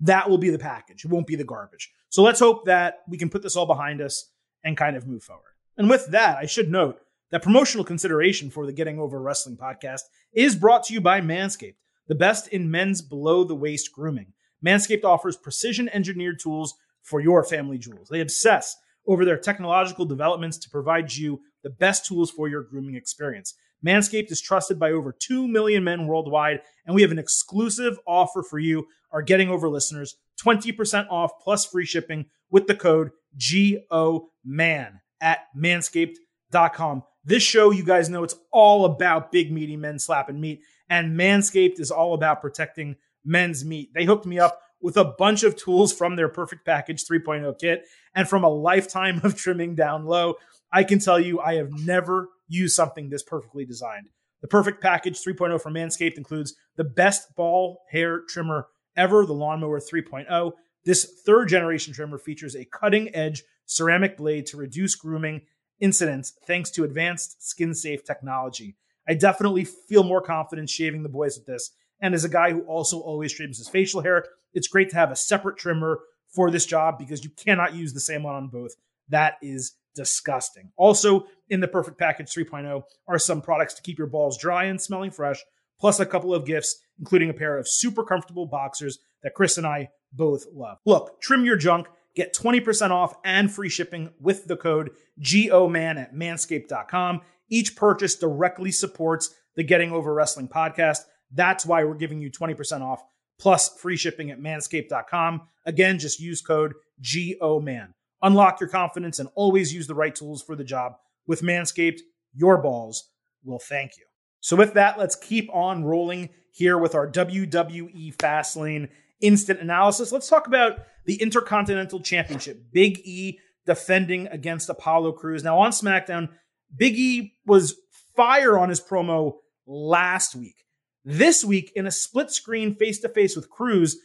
That will be the package. It won't be the garbage. So let's hope that we can put this all behind us and kind of move forward. And with that, I should note that promotional consideration for the Getting Over Wrestling podcast is brought to you by Manscaped, the best in men's below the waist grooming. Manscaped offers precision engineered tools for your family jewels. They obsess over their technological developments to provide you the best tools for your grooming experience. Manscaped is trusted by over 2 million men worldwide, and we have an exclusive offer for you, our Getting Over listeners 20% off plus free shipping with the code GOMAN at manscaped.com. This show, you guys know, it's all about big, meaty men slapping meat, and Manscaped is all about protecting men's meat. They hooked me up with a bunch of tools from their Perfect Package 3.0 kit and from a lifetime of trimming down low. I can tell you, I have never used something this perfectly designed. The Perfect Package 3.0 from Manscaped includes the best ball hair trimmer ever, the Lawnmower 3.0. This third generation trimmer features a cutting edge ceramic blade to reduce grooming incidents thanks to advanced skin safe technology. I definitely feel more confident shaving the boys with this. And as a guy who also always trims his facial hair, it's great to have a separate trimmer for this job because you cannot use the same one on both. That is disgusting. Also, in the Perfect Package 3.0 are some products to keep your balls dry and smelling fresh, plus a couple of gifts, including a pair of super comfortable boxers that Chris and I both love. Look, trim your junk, get 20% off and free shipping with the code GOMAN at manscaped.com. Each purchase directly supports the Getting Over Wrestling podcast. That's why we're giving you 20% off plus free shipping at manscaped.com. Again, just use code GOMAN. Unlock your confidence and always use the right tools for the job. With Manscaped, your balls will thank you. So, with that, let's keep on rolling here with our WWE Fastlane instant analysis. Let's talk about the Intercontinental Championship. Big E defending against Apollo Crews. Now, on SmackDown, Big E was fire on his promo last week. This week, in a split screen face to face with Crews,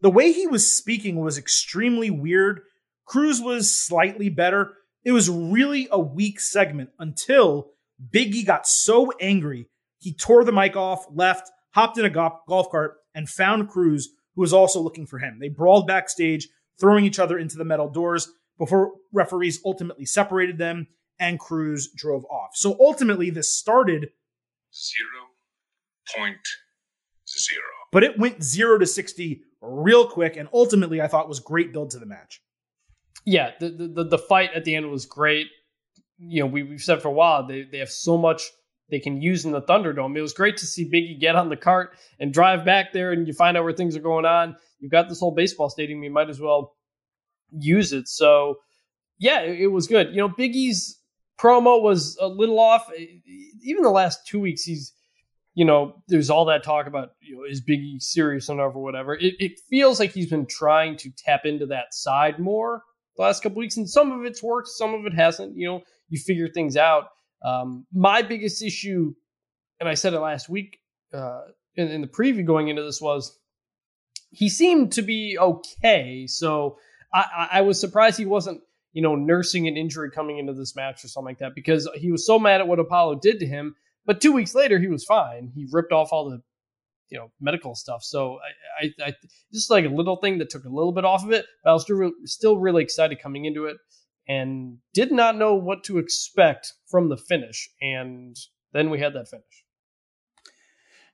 The way he was speaking was extremely weird. Crews was slightly better. It was really a weak segment until Biggie got so angry, he tore the mic off, left, hopped in a golf cart, and found Crews, who was also looking for him. They brawled backstage, throwing each other into the metal doors before referees ultimately separated them and Crews drove off. So ultimately, this started zero point zero. But it went zero to 60 real quick, and ultimately, I thought was great build to the match. Yeah, the, the, the fight at the end was great. You know, we, we've said for a while, they, they have so much they can use in the Thunderdome. It was great to see Biggie get on the cart and drive back there, and you find out where things are going on. You've got this whole baseball stadium, you might as well use it. So, yeah, it, it was good. You know, Big E's promo was a little off. Even the last two weeks, he's you know, there's all that talk about, you know, is Biggie serious enough or whatever. It, it feels like he's been trying to tap into that side more the last couple weeks, and some of it's worked, some of it hasn't. You know, you figure things out. Um, my biggest issue, and I said it last week uh, in, in the preview going into this, was he seemed to be okay. So I, I was surprised he wasn't, you know, nursing an injury coming into this match or something like that because he was so mad at what Apollo did to him but two weeks later, he was fine. He ripped off all the you know medical stuff. So I, I, I just like a little thing that took a little bit off of it. But I was still, still really excited coming into it, and did not know what to expect from the finish. And then we had that finish.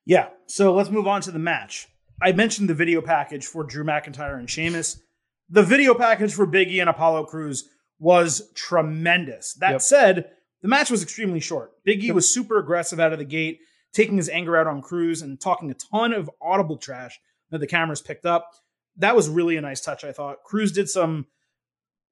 Yeah. So let's move on to the match. I mentioned the video package for Drew McIntyre and Sheamus. The video package for Biggie and Apollo Crews was tremendous. That yep. said, the match was extremely short. Biggie was super aggressive out of the gate, taking his anger out on Crews and talking a ton of audible trash that the cameras picked up. That was really a nice touch, I thought. Crews did some,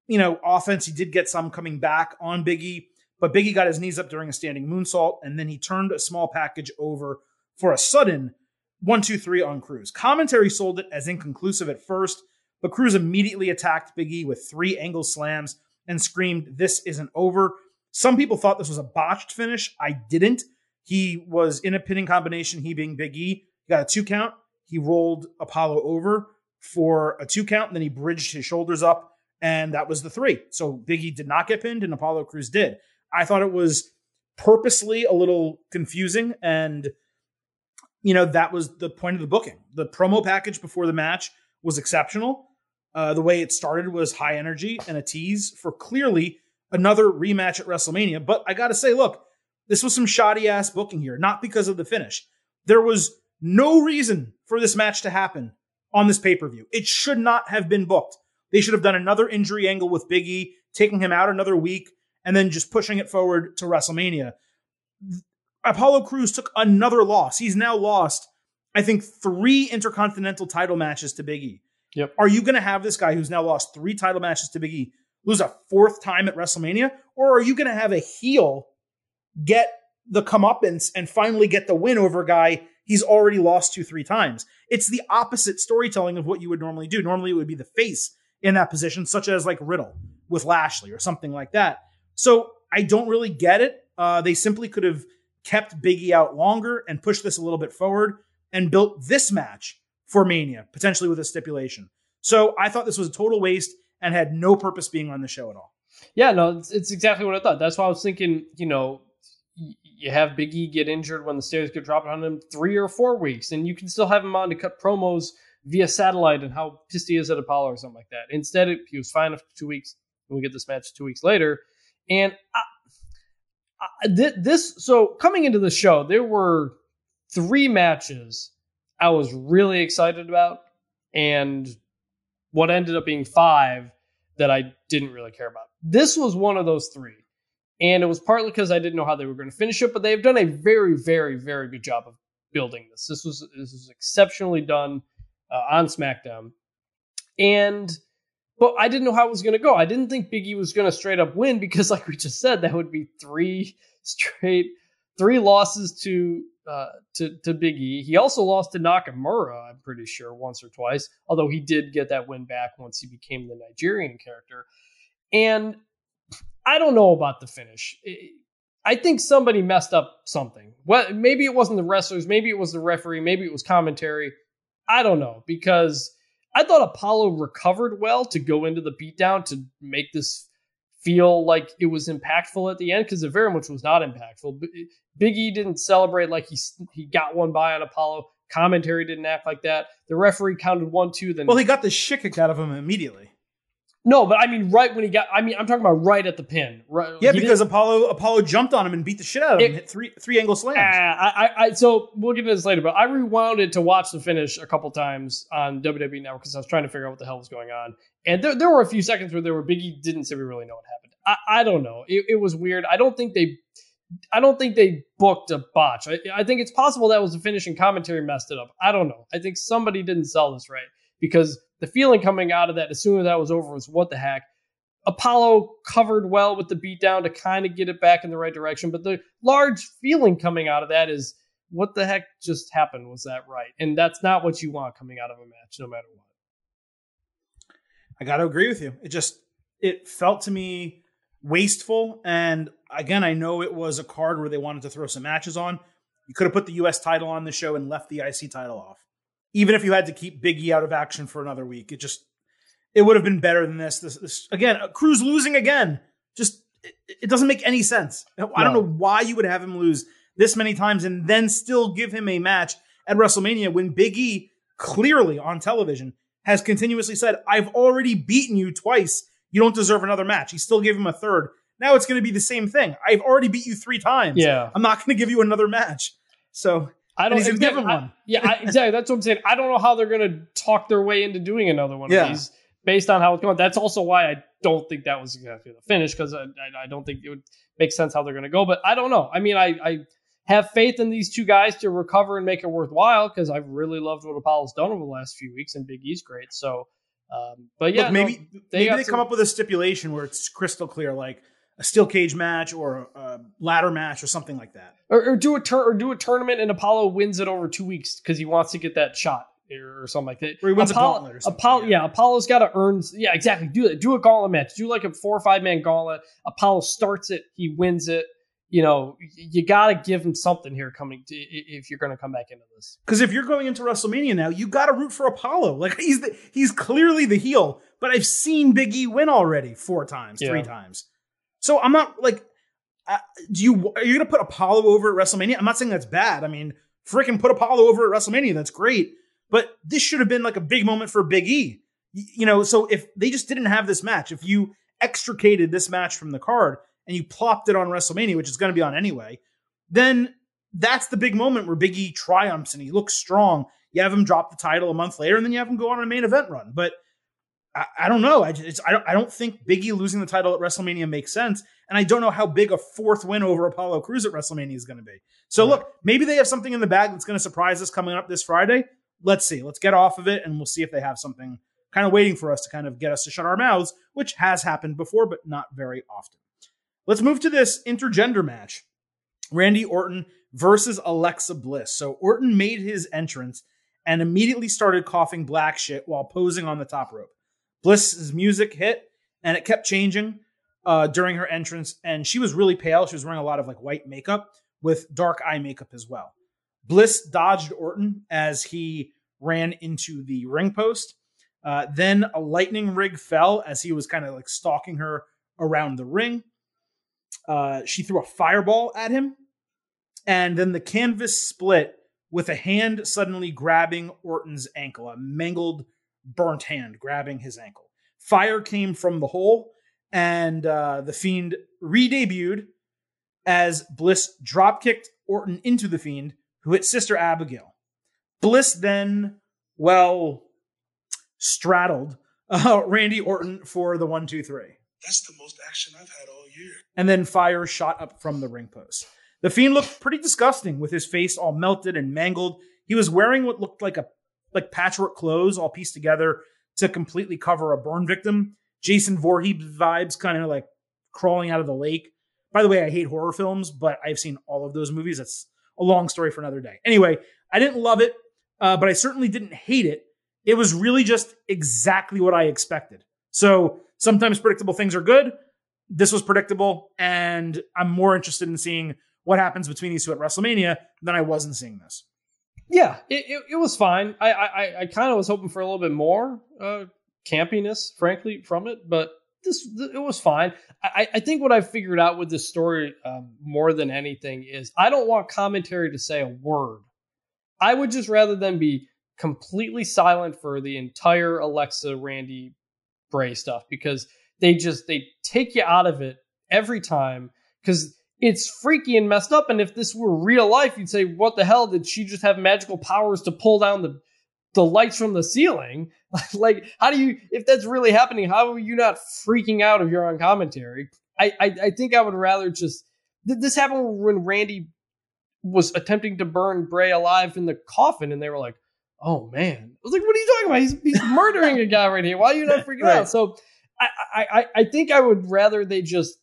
you know, offense. He did get some coming back on Biggie, but Biggie got his knees up during a standing moonsault, and then he turned a small package over for a sudden one, two, three on Crews. Commentary sold it as inconclusive at first, but Crews immediately attacked Biggie with three angle slams and screamed, This isn't over. Some people thought this was a botched finish. I didn't. He was in a pinning combination, he being Big E. He got a two count. He rolled Apollo over for a two count, and then he bridged his shoulders up, and that was the three. So Big E did not get pinned, and Apollo Crews did. I thought it was purposely a little confusing, and you know that was the point of the booking. The promo package before the match was exceptional. Uh, the way it started was high energy and a tease for clearly another rematch at WrestleMania. But I got to say, look, this was some shoddy ass booking here, not because of the finish. There was no reason for this match to happen on this pay per view. It should not have been booked. They should have done another injury angle with Big E, taking him out another week, and then just pushing it forward to WrestleMania. Apollo Crews took another loss. He's now lost, I think, three intercontinental title matches to Big E. Yep. Are you going to have this guy who's now lost three title matches to Big E lose a fourth time at WrestleMania? Or are you going to have a heel get the comeuppance and finally get the win over a guy he's already lost to three times? It's the opposite storytelling of what you would normally do. Normally, it would be the face in that position, such as like Riddle with Lashley or something like that. So I don't really get it. Uh, they simply could have kept Biggie out longer and pushed this a little bit forward and built this match for Mania, potentially with a stipulation. So I thought this was a total waste and had no purpose being on the show at all. Yeah, no, it's, it's exactly what I thought. That's why I was thinking, you know, you have Big E get injured when the stairs get dropped on him three or four weeks, and you can still have him on to cut promos via satellite and how pissed he is at Apollo or something like that. Instead, it, he was fine after two weeks, and we get this match two weeks later. And I, I, this, so coming into the show, there were three matches I was really excited about, and what ended up being five that I didn't really care about. This was one of those three. And it was partly because I didn't know how they were going to finish it, but they've done a very, very, very good job of building this. This was this was exceptionally done uh, on SmackDown, and but I didn't know how it was going to go. I didn't think Biggie was going to straight up win because, like we just said, that would be three straight three losses to uh, to to Big E. He also lost to Nakamura, I'm pretty sure, once or twice. Although he did get that win back once he became the Nigerian character. And I don't know about the finish. I think somebody messed up something. Well, maybe it wasn't the wrestlers, maybe it was the referee, maybe it was commentary. I don't know because I thought Apollo recovered well to go into the beatdown to make this feel like it was impactful at the end because it very much was not impactful. Big E didn't celebrate like he he got one by on Apollo. Commentary didn't act like that. The referee counted one, two. Then Well, he got the shit kicked out of him immediately. No, but I mean right when he got. I mean I'm talking about right at the pin. Right, Yeah, because Apollo Apollo jumped on him and beat the shit out of him, It- hit three three angle slams. Ah, I, I, I, so we'll get to this later, but I rewound it to watch the finish a couple times on WWE Network because I was trying to figure out what the hell was going on. And there, there were a few seconds where there were Biggie didn't say we really know what happened. I, I don't know. It, it was weird. I don't think they, I don't think they booked a botch. I, I think it's possible that was the finish and commentary messed it up. I don't know. I think somebody didn't sell this right because the feeling coming out of that as soon as that was over was what the heck. Apollo covered well with the beatdown to kind of get it back in the right direction, but the large feeling coming out of that is what the heck just happened? Was that right? And that's not what you want coming out of a match, no matter what. I got to agree with you. It just it felt to me wasteful. And again, I know it was a card where they wanted to throw some matches on. You could have put the U.S. title on the show and left the IC title off, even if you had to keep Big E out of action for another week. It just it would have been better than this. This, this again, Crews losing again. Just it, it doesn't make any sense. I don't No. know why you would have him lose this many times and then still give him a match at WrestleMania when Big E clearly on television has continuously said, I've already beaten you twice. You don't deserve another match. He still gave him a third. Now it's going to be the same thing. I've already beat you three times. Yeah. I'm not going to give you another match. So I don't he's been exactly, I- one. yeah, I, exactly. That's what I'm saying. I don't know how they're going to talk their way into doing another one Yeah. of these based on how it's going. That's also why I don't think that was exactly the finish because I, I, I don't think it would make sense how they're going to go. But I don't know. I mean, I, I have faith in these two guys to recover and make it worthwhile because I've really loved what Apollo's done over the last few weeks, and Big E's great. So, um, but yeah, Look, no, maybe they maybe they some- come up with a stipulation where it's crystal clear, like a steel cage match or a, a ladder match or something like that. or, or do a tur- or do a tournament and Apollo wins it over two weeks because he wants to get that shot or, something like that. Or he wins a Apollo, gauntlet or something, Apollo, yeah. yeah. Apollo's got to earn. Yeah, exactly. Do that. Do a gauntlet match. Do like a four or five man gauntlet. Apollo starts it. He wins it. You know, you got to give him something here coming to, if you're going to come back into this. Because if you're going into WrestleMania now, you got to root for Apollo. Like he's the, he's clearly the heel, but I've seen Big E win already four times, three times. So I'm not like, uh, do you are you gonna put Apollo over at WrestleMania? I'm not saying that's bad. I mean, freaking put Apollo over at WrestleMania. That's great. But this should have been like a big moment for Big E. You know, so if they just didn't have this match, if you extricated this match from the card and you plopped it on WrestleMania, which is going to be on anyway, then that's the big moment where Big E triumphs and he looks strong. You have him drop the title a month later, and then you have him go on a main event run. But I, I don't know. I just I don't I don't think Big E losing the title at WrestleMania makes sense, and I don't know how big a fourth win over Apollo Crews at WrestleMania is going to be. So Right. look, maybe they have something in the bag that's going to surprise us coming up this Friday. Let's see. Let's get off of it, and we'll see if they have something kind of waiting for us to kind of get us to shut our mouths, which has happened before, but not very often. Let's move to this intergender match. Randy Orton versus Alexa Bliss. So Orton made his entrance and immediately started coughing black shit while posing on the top rope. Bliss's music hit and it kept changing uh, during her entrance, and she was really pale. She was wearing a lot of like white makeup with dark eye makeup as well. Bliss dodged Orton as he ran into the ring post. Uh, then a lightning rig fell as he was kind of like stalking her around the ring. Uh, she threw a fireball at him, and then the canvas split with a hand suddenly grabbing Orton's ankle, a mangled, burnt hand grabbing his ankle. Fire came from the hole, and uh, the Fiend re debuted as Bliss drop kicked Orton into the Fiend, who hit Sister Abigail. Bliss then, well, straddled uh, Randy Orton for the one, two, three That's the most action I've had all year. and then fire shot up from the ring post. The Fiend looked pretty disgusting with his face all melted and mangled. He was wearing what looked like a like patchwork clothes all pieced together to completely cover a burn victim. Jason Voorhees vibes kind of like crawling out of the lake. By the way, I hate horror films, but I've seen all of those movies. That's a long story for another day. Anyway, I didn't love it, uh, but I certainly didn't hate it. It was really just exactly what I expected. So sometimes predictable things are good this was predictable, and I'm more interested in seeing what happens between these two at WrestleMania than I was in seeing this. Yeah, it, it, it was fine. I I, I kind of was hoping for a little bit more uh, campiness, frankly, from it, but this it was fine. I, I think what I figured out with this story um, more than anything is I don't want commentary to say a word. I would just rather than be completely silent for the entire Alexa Randy Bray stuff because they just they take you out of it every time because it's freaky and messed up. And if this were real life, you'd say, "What the hell did she just have magical powers to pull down the the lights from the ceiling?" like, how do you if that's really happening? How are you not freaking out if you're on commentary? I I, I think I would rather just this happened when Randy was attempting to burn Bray alive in the coffin, and they were like, "Oh man!" I was like, "What are you talking about? He's, he's murdering a guy right here. Why are you not freaking right. out?" So, I, I I think I would rather they just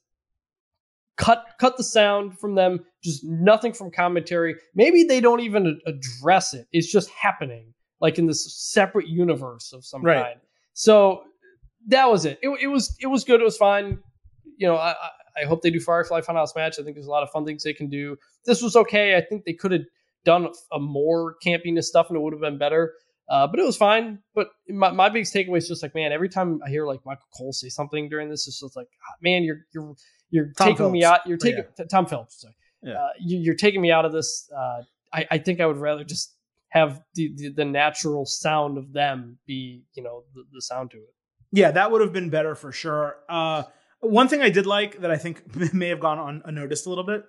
cut cut the sound from them, just nothing from commentary. Maybe they don't even address it. It's just happening, like in this separate universe of some right. kind. So that was it. it. It was it was good. It was fine. You know, I, I hope they do Firefly Funhouse match. I think there's a lot of fun things they can do. This was okay. I think they could have done a more campiness stuff and it would have been better. Uh, but it was fine. But my, my biggest takeaway is just like, man, every time I hear like Michael Cole say something during this, it's just like, ah, man, you're you're you're Tom taking Phillips. me out. You're taking oh, yeah. Tom Phillips. Sorry. Yeah. Uh, you, are taking me out of this. Uh, I, I think I would rather just have the, the, the natural sound of them be you know the, the sound to it. Yeah, that would have been better for sure. Uh, one thing I did like that I think may have gone on unnoticed a little bit.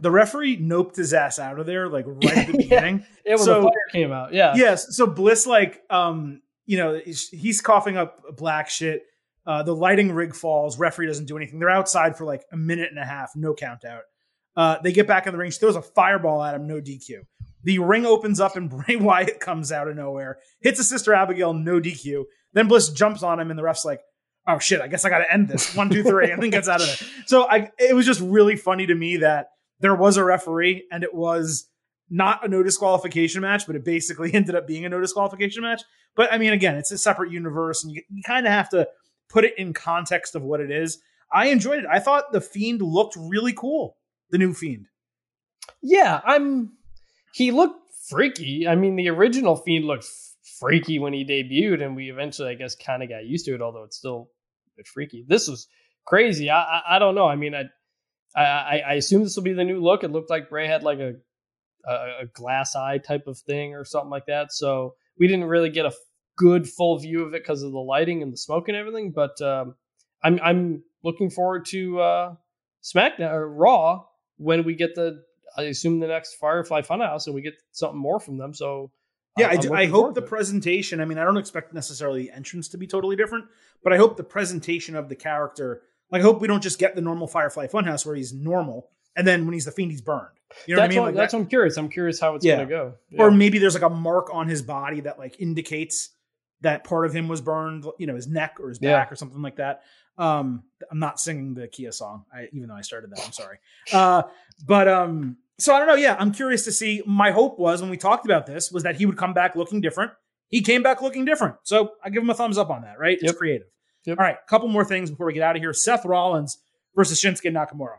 The referee noped his ass out of there, like right at the beginning. yeah, when so, the fire came out. Yeah. Yes. So Bliss, like, um, you know, he's coughing up black shit. Uh, the lighting rig falls. Referee doesn't do anything. They're outside for like a minute and a half, no count out. Uh, they get back in the ring. She throws a fireball at him, no DQ. The ring opens up and Bray Wyatt comes out of nowhere, hits a sister Abigail, no DQ. Then Bliss jumps on him, and the ref's like, "Oh shit, I guess I got to end this." One, two, three, and then gets out of there. So I, it was just really funny to me that there was a referee, and it was not a no disqualification match, but it basically ended up being a no disqualification match. But I mean, again, it's a separate universe, and you, you kind of have to put it in context of what it is. I enjoyed it. I thought the Fiend looked really cool. The new Fiend. Yeah, I'm. He looked freaky. I mean, the original Fiend looked freaky when he debuted, and we eventually, I guess, kind of got used to it. Although it's still a bit freaky. This was crazy. I, I, I don't know. I mean, I, I I assume this will be the new look. It looked like Bray had like a, a a glass eye type of thing or something like that. So we didn't really get a good full view of it because of the lighting and the smoke and everything. But um, I'm I'm looking forward to uh, SmackDown or Raw when we get the I assume the next Firefly Funhouse and we get something more from them. So yeah, I'm, I'm I, hope the presentation. I mean, I don't expect necessarily the entrance to be totally different, but I hope the presentation of the character. Like, I hope we don't just get the normal Firefly Funhouse where he's normal, and then when he's the fiend, he's burned. You know that's what I mean? What, like that's that, what I'm curious. I'm curious how it's yeah. going to go. Yeah. Or maybe there's like a mark on his body that like indicates that part of him was burned, you know, his neck or his back yeah. or something like that. Um, I'm not singing the Kia song, I, even though I started that. I'm sorry. Uh, but um, so I don't know. Yeah, I'm curious to see. My hope was when we talked about this was that he would come back looking different. He came back looking different, so I give him a thumbs up on that. Right? Yep. It's creative. Yep. All right, a couple more things before we get out of here. Seth Rollins versus Shinsuke Nakamura.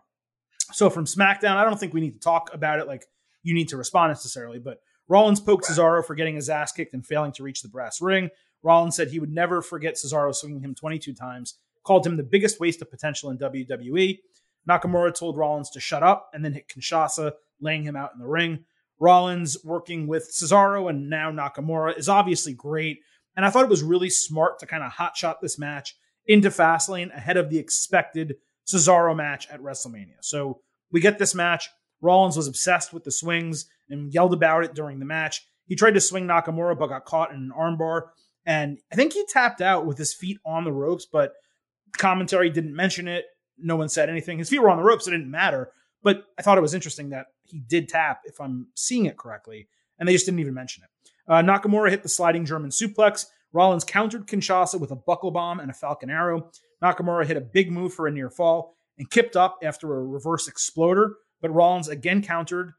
So from SmackDown, I don't think we need to talk about it like you need to respond necessarily, but Rollins poked Cesaro for getting his ass kicked and failing to reach the brass ring. Rollins said he would never forget Cesaro swinging him 22 times, called him the biggest waste of potential in WWE. Nakamura told Rollins to shut up and then hit Kinshasa, laying him out in the ring. Rollins working with Cesaro and now Nakamura is obviously great. And I thought it was really smart to kind of hotshot this match into Fastlane ahead of the expected Cesaro match at WrestleMania. So we get this match. Rollins was obsessed with the swings and yelled about it during the match. He tried to swing Nakamura, but got caught in an armbar. And I think he tapped out with his feet on the ropes, but commentary didn't mention it. No one said anything. His feet were on the ropes, it didn't matter. But I thought it was interesting that he did tap, if I'm seeing it correctly, and they just didn't even mention it. Uh, Nakamura hit the sliding German suplex. Rollins countered Kinshasa with a buckle bomb and a Falcon Arrow. Nakamura hit a big move for a near fall and kipped up after a reverse exploder, but Rollins again countered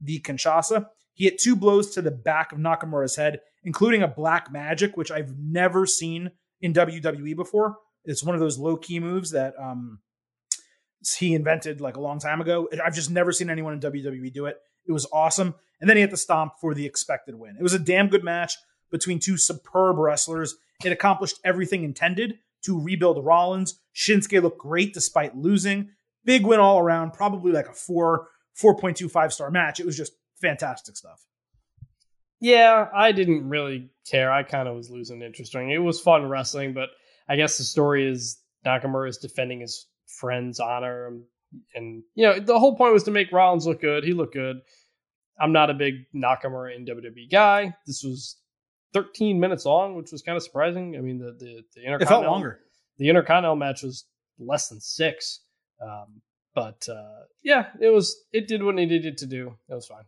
the Kinshasa. He hit two blows to the back of Nakamura's head, including a black magic, which I've never seen in WWE before. It's one of those low key moves that um, he invented like a long time ago. I've just never seen anyone in WWE do it. It was awesome. And then he had to stomp for the expected win. It was a damn good match between two superb wrestlers. It accomplished everything intended to rebuild Rollins. Shinsuke looked great despite losing. Big win all around, probably like a four, 4.25 star match. It was just fantastic stuff. Yeah, I didn't really care. I kind of was losing interest it. Was fun wrestling, but I guess the story is Nakamura is defending his friend's honor. And, and, you know, the whole point was to make Rollins look good. He looked good. I'm not a big Nakamura in WWE guy. This was 13 minutes long, which was kind of surprising. I mean, the the, the Intercontinental, it felt longer. The Intercontinental match was less than six. Um, but uh, yeah, it was. It did what it needed to do. It was fine.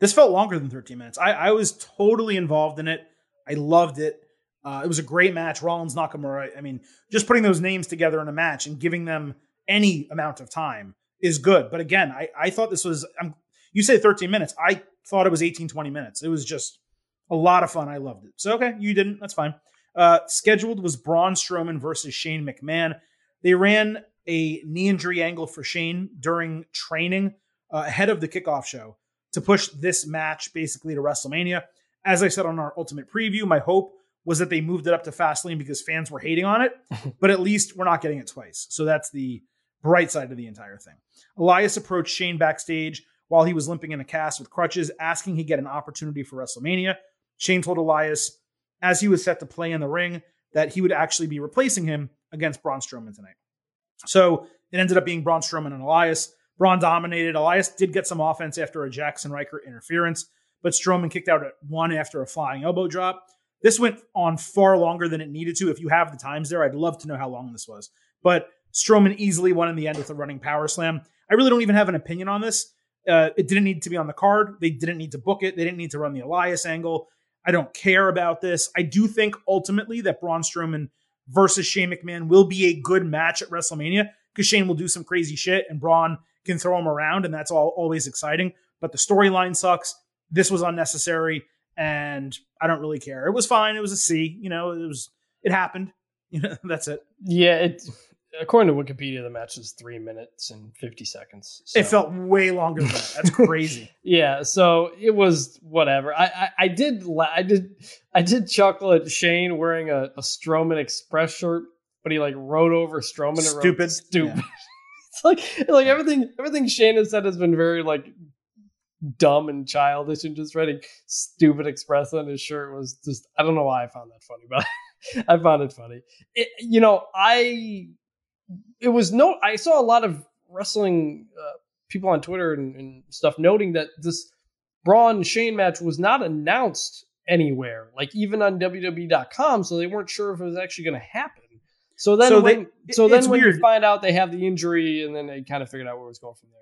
This felt longer than 13 minutes. I, I was totally involved in it. I loved it. Uh, it was a great match. Rollins Nakamura. I mean, just putting those names together in a match and giving them any amount of time is good. But again, I, I thought this was. I'm, you say 13 minutes. I thought it was 18, 20 minutes. It was just a lot of fun. I loved it. So okay, you didn't. That's fine. Uh, scheduled was Braun Strowman versus Shane McMahon. They ran a knee injury angle for Shane during training uh, ahead of the kickoff show to push this match basically to WrestleMania. As I said on our ultimate preview, my hope was that they moved it up to Fastlane because fans were hating on it, but at least we're not getting it twice. So that's the bright side of the entire thing. Elias approached Shane backstage while he was limping in a cast with crutches, asking he get an opportunity for WrestleMania. Shane told Elias, as he was set to play in the ring, that he would actually be replacing him against Braun Strowman tonight. So it ended up being Braun Strowman and Elias. Braun dominated. Elias did get some offense after a Jaxson Ryker interference, but Strowman kicked out at one after a flying elbow drop. This went on far longer than it needed to. If you have the times there, I'd love to know how long this was. But Strowman easily won in the end with a running power slam. I really don't even have an opinion on this. Uh, it didn't need to be on the card. They didn't need to book it. They didn't need to run the Elias angle. I don't care about this. I do think ultimately that Braun Strowman versus Shane McMahon will be a good match at WrestleMania because Shane will do some crazy shit and Braun can throw him around, and that's all always exciting. But the storyline sucks. This was unnecessary, and I don't really care. It was fine. It was a C. You know, it was it happened. You know, that's it. Yeah, it according to Wikipedia, the match is three minutes and fifty seconds. So. It felt way longer than that. That's crazy. yeah, so it was whatever. I, I, I did I did I did chuckle at Shane wearing a, a Strowman Express shirt, but he like rode over Strowman. Stupid, stupid. Yeah. it's like like everything everything Shane has said has been very like dumb and childish, and just writing stupid Express on his shirt was just I don't know why I found that funny, but. I found it funny. It, you know, I it was no. I saw a lot of wrestling uh, people on Twitter and, and, stuff noting that this Braun Shane match was not announced anywhere, like even on WWE.com, so they weren't sure if it was actually going to happen. So then, so, when, they, so then when weird. you find out they have the injury, and then they kind of figured out where it was going from there.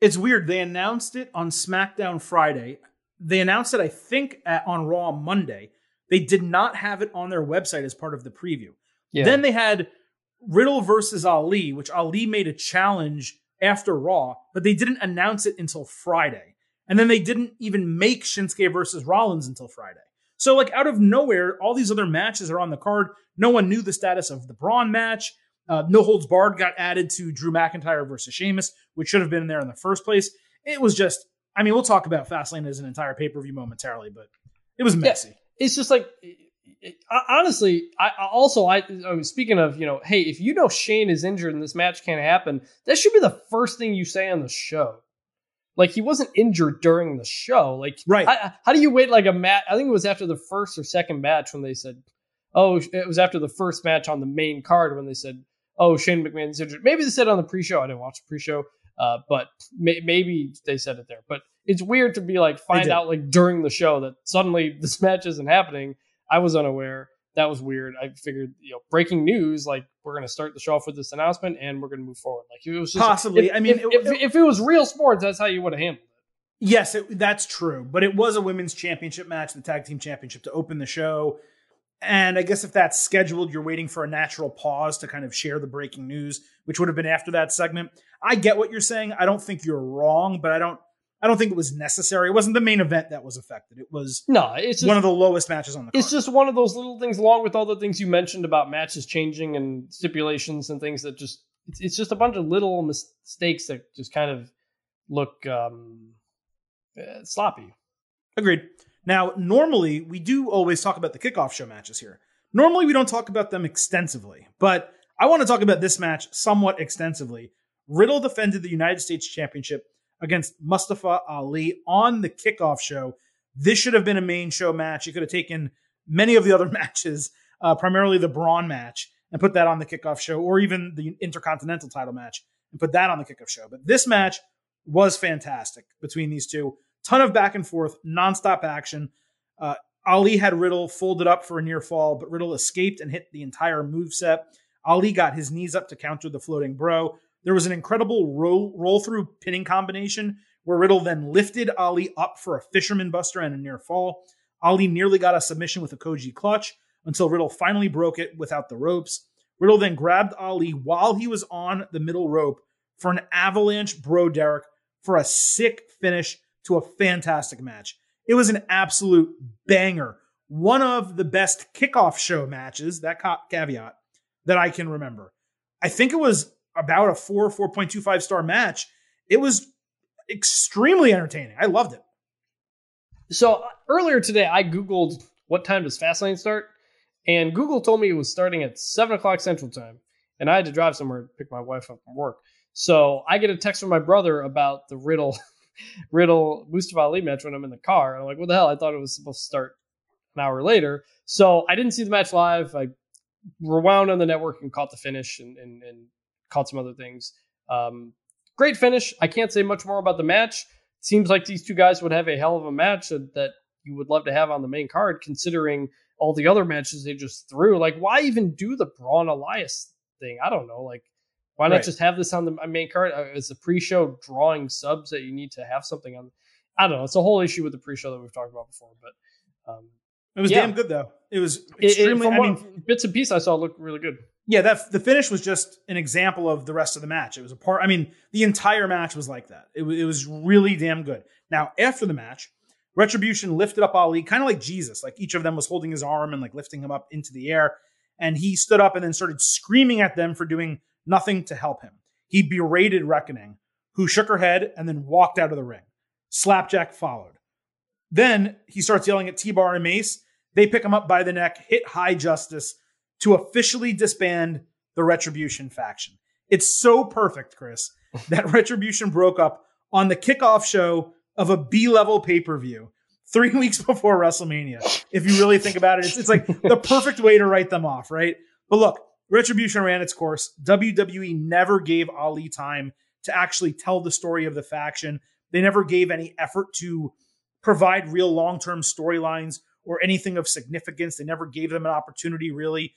It's weird. They announced it on SmackDown Friday. They announced it, I think, at, on Raw Monday. They did not have it on their website as part of the preview. Yeah. Then they had Riddle versus Ali, which Ali made a challenge after Raw, but they didn't announce it until Friday. And then they didn't even make Shinsuke versus Rollins until Friday. So, like, out of nowhere, all these other matches are on the card. No one knew the status of the Braun match. Uh, no Holds Barred got added to Drew McIntyre versus Sheamus, which should have been there in the first place. It was just, I mean, we'll talk about Fastlane as an entire pay per view momentarily, but it was messy. Yeah, it's just like honestly, I also I, I mean, speaking of you know, hey, if you know Shane is injured and this match can't happen, that should be the first thing you say on the show. Like he wasn't injured during the show. Like right? How, how do you wait like a match? I think it was after the first or second match when they said, "Oh, it was after the first match on the main card when they said." Oh, Shane McMahon's injured. Maybe they said on the pre-show. I didn't watch the pre-show, uh, but may- maybe they said it there. But it's weird to be like find out like during the show that suddenly this match isn't happening I was unaware. That was weird. I figured, you know, breaking news, like we're going to start the show off with this announcement and we're going to move forward. Like it was just possibly. If, I mean, if, it, if, if, it was real sports, that's how you would have handled it. Yes, it, that's true. But it was a women's championship match, the tag team championship, to open the show. And I guess if that's scheduled, you're waiting for a natural pause to kind of share the breaking news, which would have been after that segment. I get what you're saying. I don't think you're wrong, but I don't I don't think it was necessary. It wasn't the main event that was affected. It was no, it's just, one of the lowest matches on the. Card. It's just one of those little things, along with all the things you mentioned about matches changing and stipulations and things that just it's, it's just a bunch of little mistakes that just kind of look um, uh, sloppy. Agreed. Now, normally we do always talk about the kickoff show matches here. Normally we don't talk about them extensively, but I want to talk about this match somewhat extensively. Riddle defended the United States Championship against Mustafa Ali on the kickoff show. This should have been a main show match. You could have taken many of the other matches, uh, primarily the Braun match, and put that on the kickoff show, or even the Intercontinental title match, and put that on the kickoff show. But this match was fantastic between these two. Ton of back and forth, nonstop action. Uh, Ali had Riddle folded up for a near fall, but Riddle escaped and hit the entire move set. Ali got his knees up to counter the floating bro. There was an incredible roll, roll through pinning combination where Riddle then lifted Ali up for a fisherman buster and a near fall. Ali nearly got a submission with a Koji clutch until Riddle finally broke it without the ropes. Riddle then grabbed Ali while he was on the middle rope for an avalanche bro Derek for a sick finish to a fantastic match. It was an absolute banger. One of the best kickoff show matches, that caveat, that I can remember. I think it was about a 4 4.25 star match. It was extremely entertaining. I loved it. So uh, earlier today, I Googled what time does Fastlane start? And Google told me it was starting at 7 o'clock Central Time. And I had to drive somewhere to pick my wife up from work. So I get a text from my brother about the Riddle Riddle Mustafa Ali match when I'm in the car. I'm like, what the hell? I thought it was supposed to start an hour later. So I didn't see the match live. I rewound on the network and caught the finish and, and, and caught some other things. Um, great finish. I can't say much more about the match. Seems like these two guys would have a hell of a match that, that you would love to have on the main card, considering all the other matches they just threw. Like, why even do the Braun Elias thing? I don't know. Like, why not right. just have this on the main card uh, as a pre-show drawing subs that you need to have something on? I don't know. It's a whole issue with the pre-show that we've talked about before, but um, it was yeah. damn good though. It was extremely. It, it, I mean, bits and pieces I saw looked really good. Yeah, that the finish was just an example of the rest of the match. It was a part. I mean, the entire match was like that. It, it was really damn good. Now after the match, Retribution lifted up Ali, kind of like Jesus. Like each of them was holding his arm and like lifting him up into the air, and he stood up and then started screaming at them for doing nothing to help him. He berated Reckoning, who shook her head and then walked out of the ring. Slapjack followed. Then he starts yelling at T Bar and Mace. They pick him up by the neck, hit High Justice to officially disband the Retribution faction. It's so perfect, Chris, that Retribution broke up on the kickoff show of a B level pay per view three weeks before WrestleMania. If you really think about it, it's, it's like the perfect way to write them off, right? But look, Retribution ran its course. WWE never gave Ali time to actually tell the story of the faction. They never gave any effort to provide real long term storylines or anything of significance. They never gave them an opportunity, really,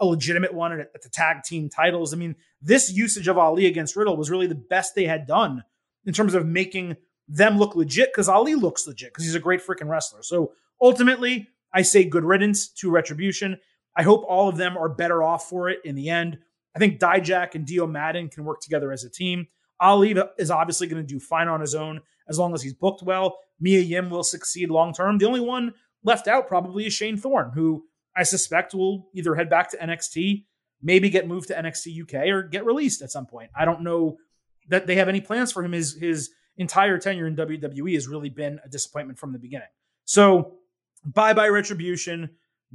a legitimate one at, the tag team titles. I mean, this usage of Ali against Riddle was really the best they had done in terms of making them look legit because Ali looks legit because he's a great freaking wrestler. So ultimately, I say good riddance to Retribution. I hope all of them are better off for it in the end. I think Dijak and Dio Maddin can work together as a team. Ali is obviously going to do fine on his own as long as he's booked well. Mia Yim will succeed long term. The only one left out probably is Shane Thorne, who I suspect will either head back to NXT, maybe get moved to NXT UK, or get released at some point. I don't know that they have any plans for him. His his entire tenure in WWE has really been a disappointment from the beginning. So bye bye retribution,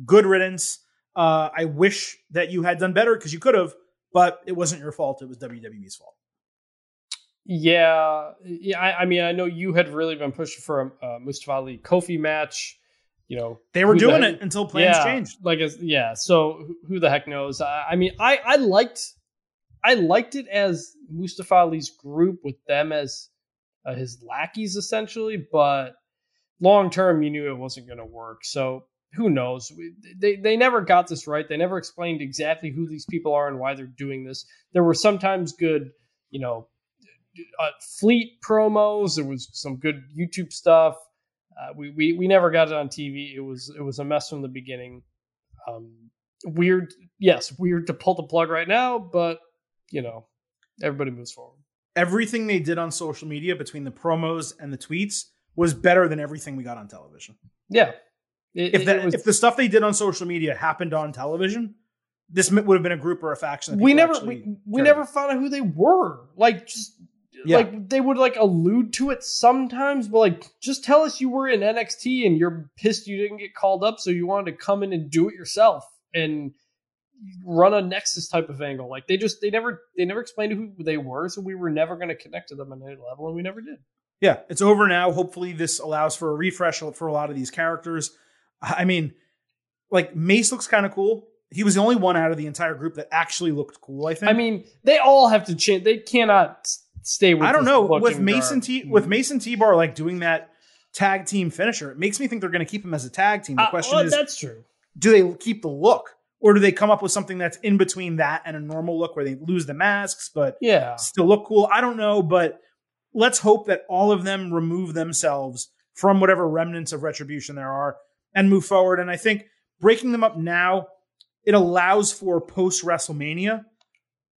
good riddance. Uh, I wish that you had done better because you could have, but it wasn't your fault. It was WWE's fault. Yeah, yeah. I, I mean, I know you had really been pushing for a, a Mustafa Ali Kofi match. You know, they were doing the, it until plans yeah, changed. Like, yeah. So who the heck knows? I, I mean, I I liked I liked it as Mustafa Ali's group with them as uh, his lackeys essentially, but long term, you knew it wasn't going to work. So who knows? They they never got this right. They never explained exactly who these people are and why they're doing this. There were sometimes good, you know, uh, fleet promos. There was some good YouTube stuff. Uh, we, we we never got it on TV. It was it was a mess from the beginning. Um, weird, yes, weird to pull the plug right now, but you know, everybody moves forward. Everything they did on social media between the promos and the tweets was better than everything we got on television. Yeah, it, if that was, if the stuff they did on social media happened on television, this would have been a group or a faction. we never we, we never found out who they were. Like just Yeah. like they would like allude to it sometimes, but like just tell us you were in NXT and you're pissed you didn't get called up, so you wanted to come in and do it yourself and run a Nexus type of angle. Like they just they never they never explained who they were, so we were never going to connect to them on any level, and we never did. Yeah, it's over now. Hopefully, this allows for a refresh for a lot of these characters. I mean, like Mace looks kind of cool. He was the only one out of the entire group that actually looked cool. I think. I mean, they all have to change. They cannot stay with. I don't know with Mason. T with Mason T Bar like doing that tag team finisher. It makes me think they're going to keep him as a tag team. The Uh, question well, is, that's true. do they keep the look, or do they come up with something that's in between that and a normal look where they lose the masks but Yeah, still look cool? I don't know, but let's hope that all of them remove themselves from whatever remnants of retribution there are and move forward. And I think breaking them up now, it allows for post WrestleMania.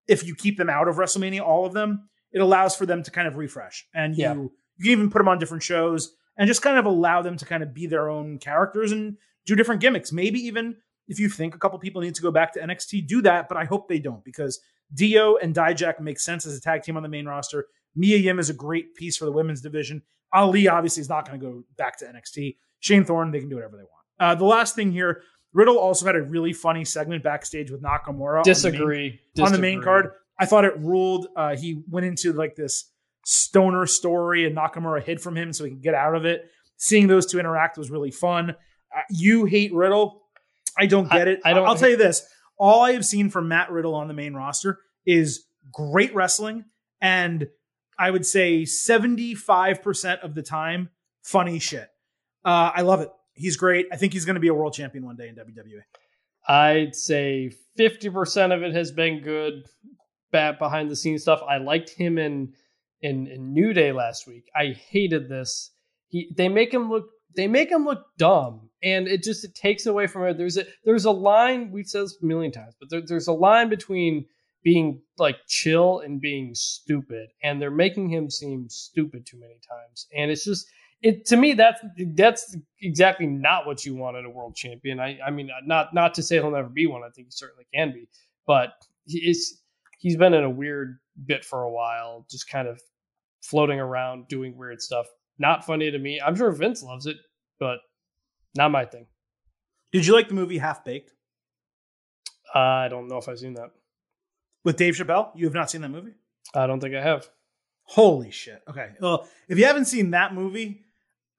If you keep them out of WrestleMania, all of them, it allows for them to kind of refresh. And you, Yeah. you can even put them on different shows and just kind of allow them to kind of be their own characters and do different gimmicks. Maybe even if you think a couple people need to go back to NXT, do that. But I hope they don't because Dio and Dijak make sense as a tag team on the main roster. Mia Yim is a great piece for the women's division. Ali obviously is not going to go back to NXT. Shane Thorne, they can do whatever they want. Uh, the last thing here, Riddle also had a really funny segment backstage with Nakamura. on the main- disagree. on the main card. I thought it ruled. Uh, he went into like this stoner story, and Nakamura hid from him so he could get out of it. Seeing those two interact was really fun. Uh, you hate Riddle. I don't get I- it. I don't I'll tell you this: all I have seen from Matt Riddle on the main roster is great wrestling, and I would say seventy-five percent of the time, funny shit. Uh, I love it. He's great. I think he's going to be a world champion one day in. WWE. I'd say 50% of it has been good behind the scenes stuff. I liked him in in, in New Day last week. I hated this. He they make him look they make him look dumb and it just it takes away from it. There's a there's a line we've said this a million times, but there, there's a line between being like chill and being stupid and they're making him seem stupid too many times. And it's just it to me that's that's exactly not what you want in a world champion. I I mean not not to say he'll never be one. I think he certainly can be, but is he's been in a weird bit for a while, just kind of floating around doing weird stuff. Not funny to me. I'm sure Vince loves it, but not my thing. Did you like the movie Half Baked Uh, I don't know if I've seen that. with Dave Chappelle? You have not seen that movie? I don't think I have. Holy shit. Okay. Well, if you haven't seen that movie,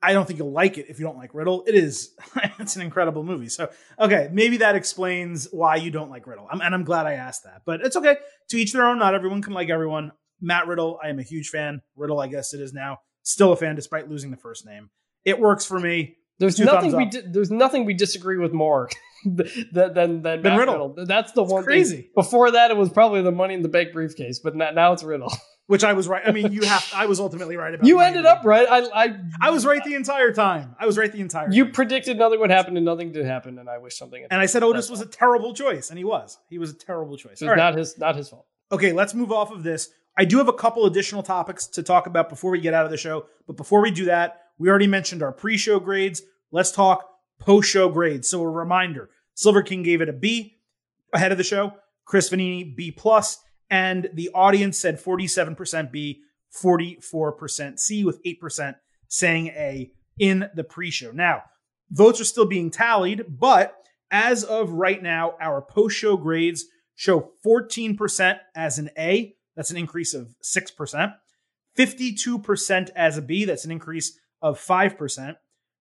I don't think you'll like it if you don't like Riddle. It is, it's an incredible movie. So, okay, maybe that explains why you don't like Riddle. I'm, and I'm glad I asked that. But it's okay. To each their own. Not everyone can like everyone. Matt Riddle, I am a huge fan. Riddle, I guess it is now. Still a fan despite losing the first name. It works for me. There's Two nothing we di- there's nothing we disagree with more than than than Matt Riddle. Riddle. That's the one crazy. thing. Before that, it was probably the Money in the Bank briefcase, but now it's Riddle. Which I was right. I mean, you have. I was ultimately right about. You ended up right. I I I was right the entire time. I was right the entire. Time. You time. predicted nothing would happen and nothing did happen, and I wish something. Had and I said Otis was a terrible choice, and he was. He was a terrible choice. All right. not his not his fault. Okay, let's move off of this. I do have a couple additional topics to talk about before we get out of the show. But before we do that, we already mentioned our pre show grades. Let's talk post show grades. So, a reminder Silver King gave it a B ahead of the show, Chris Vannini B, plus, and the audience said 47% B, 44% C, with 8% saying A in the pre show. Now, votes are still being tallied, but as of right now, our post show grades show 14% as an A. That's an increase of 6%. 52% as a B. That's an increase of 5%.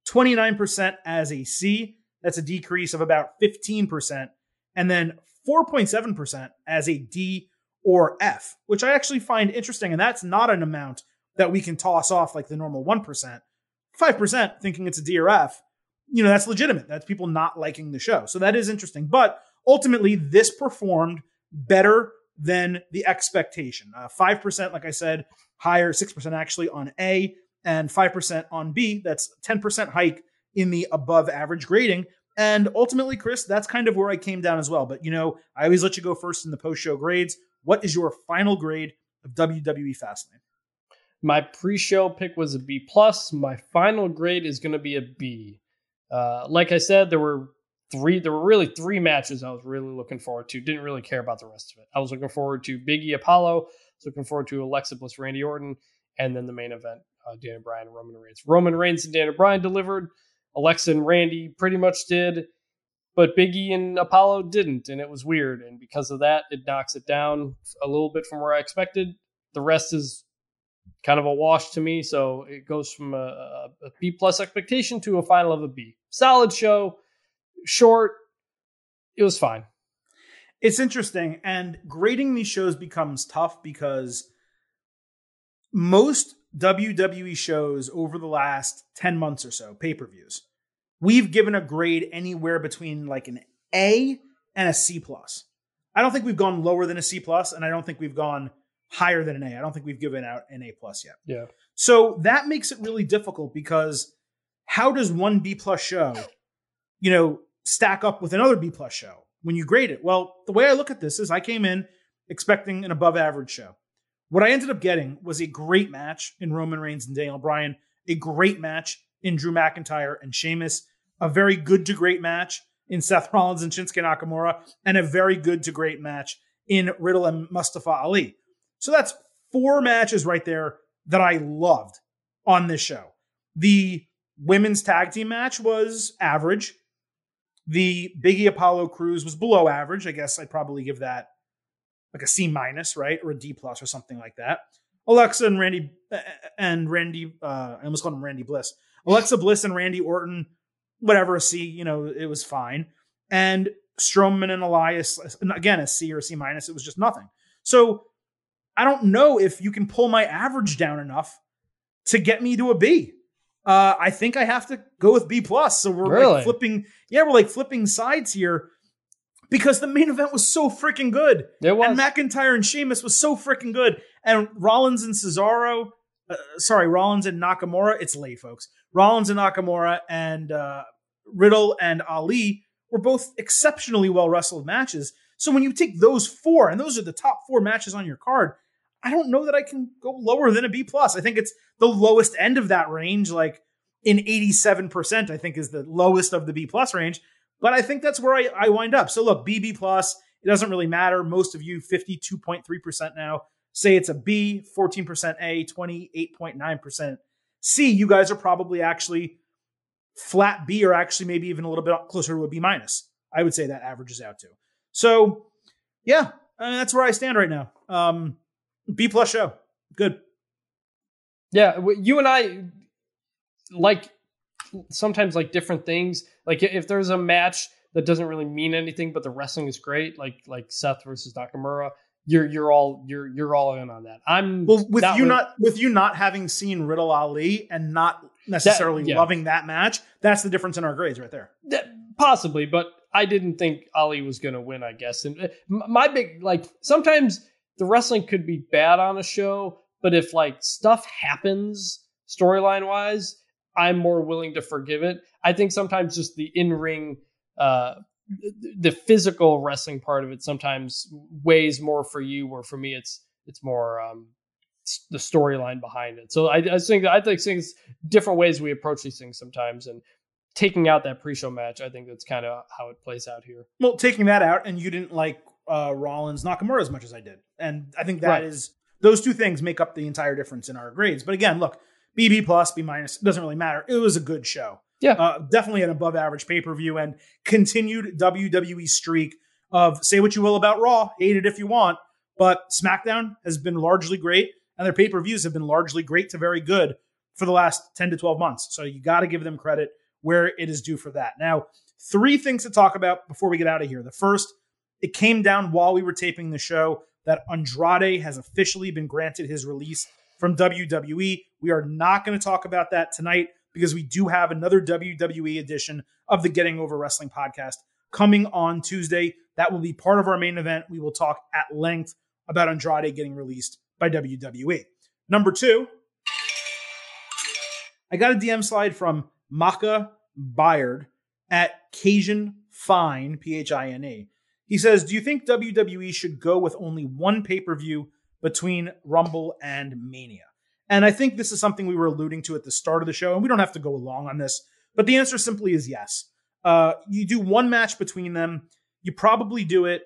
29% as a C. That's a decrease of about 15%. And then 4.7% as a D or F, which I actually find interesting. And that's not an amount that we can toss off like the normal 1%. 5% thinking it's a D or F, you know, that's legitimate. That's people not liking the show. So that is interesting. But ultimately, this performed better than the expectation. Uh, 5%, like I said, higher, 6% actually on A, and 5% on B. That's 10% hike in the above average grading. And ultimately, Chris, that's kind of where I came down as well. But, you know, I always let you go first in the post show grades. What is your final grade of WWE Fastlane? My pre-show pick was a B plus. My final grade is going to be a B. Uh, like I said, there were three. There were really three matches I was really looking forward to. Didn't really care about the rest of it. I was looking forward to Biggie Apollo. Looking forward to Alexa Bliss, Randy Orton, and then the main event, uh, Daniel Bryan, and Roman Reigns. Roman Reigns and Daniel Bryan delivered. Alexa and Randy pretty much did, but Biggie and Apollo didn't, and it was weird. And because of that, it knocks it down a little bit from where I expected. The rest is kind of a wash to me, so it goes from a, B plus expectation to a final of a B. Solid show, short. It was fine. It's interesting, and grading these shows becomes tough because most WWE shows over the last 10 months or so, pay per views, we've given a grade anywhere between like an A and a C plus. I don't think we've gone lower than a C plus, and I don't think we've gone higher than an A. I don't think we've given out an A plus yet. Yeah. So that makes it really difficult because how does one B plus show, you know, stack up with another B plus show when you grade it? Well, the way I look at this is I came in expecting an above average show. What I ended up getting was a great match in Roman Reigns and Daniel Bryan, a great match in Drew McIntyre and Sheamus, a very good to great match in Seth Rollins and Shinsuke Nakamura, and a very good to great match in Riddle and Mustafa Ali. So that's four matches right there that I loved on this show. The women's tag team match was average. The Biggie Apollo Crews was below average. I guess I'd probably give that like a C minus, right, or a D plus or something like that. Alexa and Randy and Randy, uh, I almost called him Randy Bliss. Alexa Bliss and Randy Orton, whatever, a C. You know, it was fine. And Strowman and Elias, again, a C or a C minus. It was just nothing. So I don't know if you can pull my average down enough to get me to a B. Uh, I think I have to go with B plus. So we're Really? like flipping, yeah, we're like flipping sides here because the main event was so freaking good. It was. And McIntyre and Sheamus was so freaking good. And Rollins and Cesaro, uh, sorry, Rollins and Nakamura, it's late, folks. Rollins and Nakamura and uh, Riddle and Ali were both exceptionally well wrestled matches. So when you take those four, and those are the top four matches on your card, I don't know that I can go lower than a B plus. I think it's the lowest end of that range, like in 87%, I think is the lowest of the B plus range. But I think that's where I, I wind up. So look, BB plus, it doesn't really matter. Most of you, 52.3% now, say it's a B, 14% A, 28.9% C. You guys are probably actually flat B or actually maybe even a little bit closer to a B minus. I would say that averages out to. So yeah, uh, that's where I stand right now. Um, B plus show. Good. Yeah, you and I like sometimes like different things. Like if there's a match that doesn't really mean anything, but the wrestling is great, like like Seth versus Nakamura, you're you're all you're you're all in on that. I'm Well, with you not with you not having seen Riddle Ali and not necessarily yeah. loving that match, that's the difference in our grades right there. That- possibly, but I didn't think Ali was going to win. I guess, and uh, my big like sometimes the wrestling could be bad on a show, but if like stuff happens storyline wise, I'm more willing to forgive it. I think sometimes just the in ring, uh, the physical wrestling part of it sometimes weighs more for you, where for me it's it's more um, the storyline behind it. So I, I think I think things different ways we approach these things sometimes, and taking out that pre-show match, I think that's kind of how it plays out here. Well, taking that out, and you didn't like uh, Rollins Nakamura as much as I did, and I think that is Right. those two things make up the entire difference in our grades. But again, look, BB plus, B minus, it doesn't really matter. It was a good show. Yeah. uh, definitely an above average pay per view, and continued WWE streak of say what you will about Raw, hate it if you want, but SmackDown has been largely great, and their pay per views have been largely great to very good for the last 10 to 12 months. So you got to give them credit where it is due for that. Now, three things to talk about before we get out of here. The first, it came down while we were taping the show that Andrade has officially been granted his release from WWE. We are not going to talk about that tonight because we do have another WWE edition of the Getting Over Wrestling podcast coming on Tuesday. That will be part of our main event. We will talk at length about Andrade getting released by WWE. Number two, I got a DM slide from Maka Byard at Cajun Fine, P H I N E. He says, Do you think WWE should go with only one pay per view between Rumble and Mania? And I think this is something we were alluding to at the start of the show, and we don't have to go long on this, but the answer simply is yes. Uh, you do one match between them, you probably do it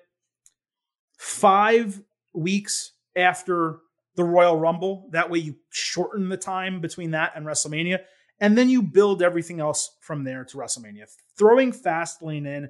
five weeks after the Royal Rumble. That way you shorten the time between that and WrestleMania. And then you build everything else from there to WrestleMania. Throwing Fastlane in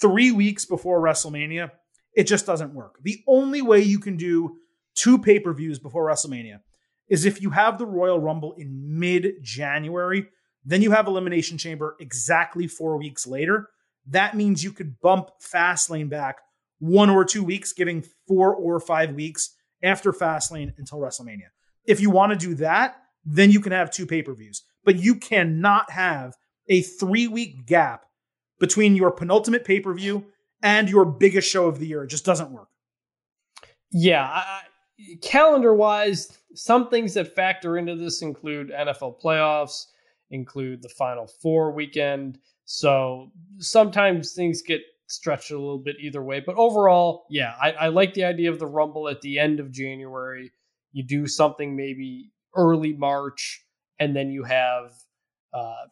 three weeks before WrestleMania, it just doesn't work. The only way you can do two pay per views before WrestleMania is if you have the Royal Rumble in mid January, then you have Elimination Chamber exactly four weeks later. That means you could bump Fastlane back one or two weeks, giving four or five weeks after Fastlane until WrestleMania. If you want to do that, then you can have two pay per views. But you cannot have a three week gap between your penultimate pay per view and your biggest show of the year. It just doesn't work. Yeah. Calendar wise, some things that factor into this include NFL playoffs, include the Final Four weekend. So sometimes things get stretched a little bit either way. But overall, yeah, I, I like the idea of the Rumble at the end of January. You do something maybe early March, and then you have uh,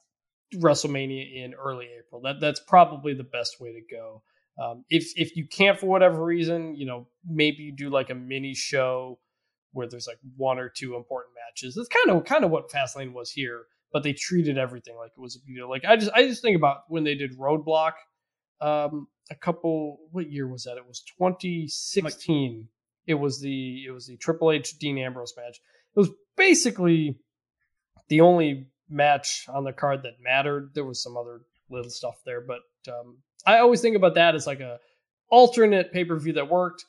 WrestleMania in early April. That that's probably the best way to go. Um, if if you can't for whatever reason, you know, maybe you do like a mini show where there's like one or two important matches. That's kind of kind of what Fastlane was here, but they treated everything like it was a big deal. Like I just I just think about when they did Roadblock um, a couple. What year was that? It was 2016. Like, it was the it was the Triple H Dean Ambrose match. It was basically the only match on the card that mattered. There was some other little stuff there, but um, I always think about that as like a alternate pay per view that worked.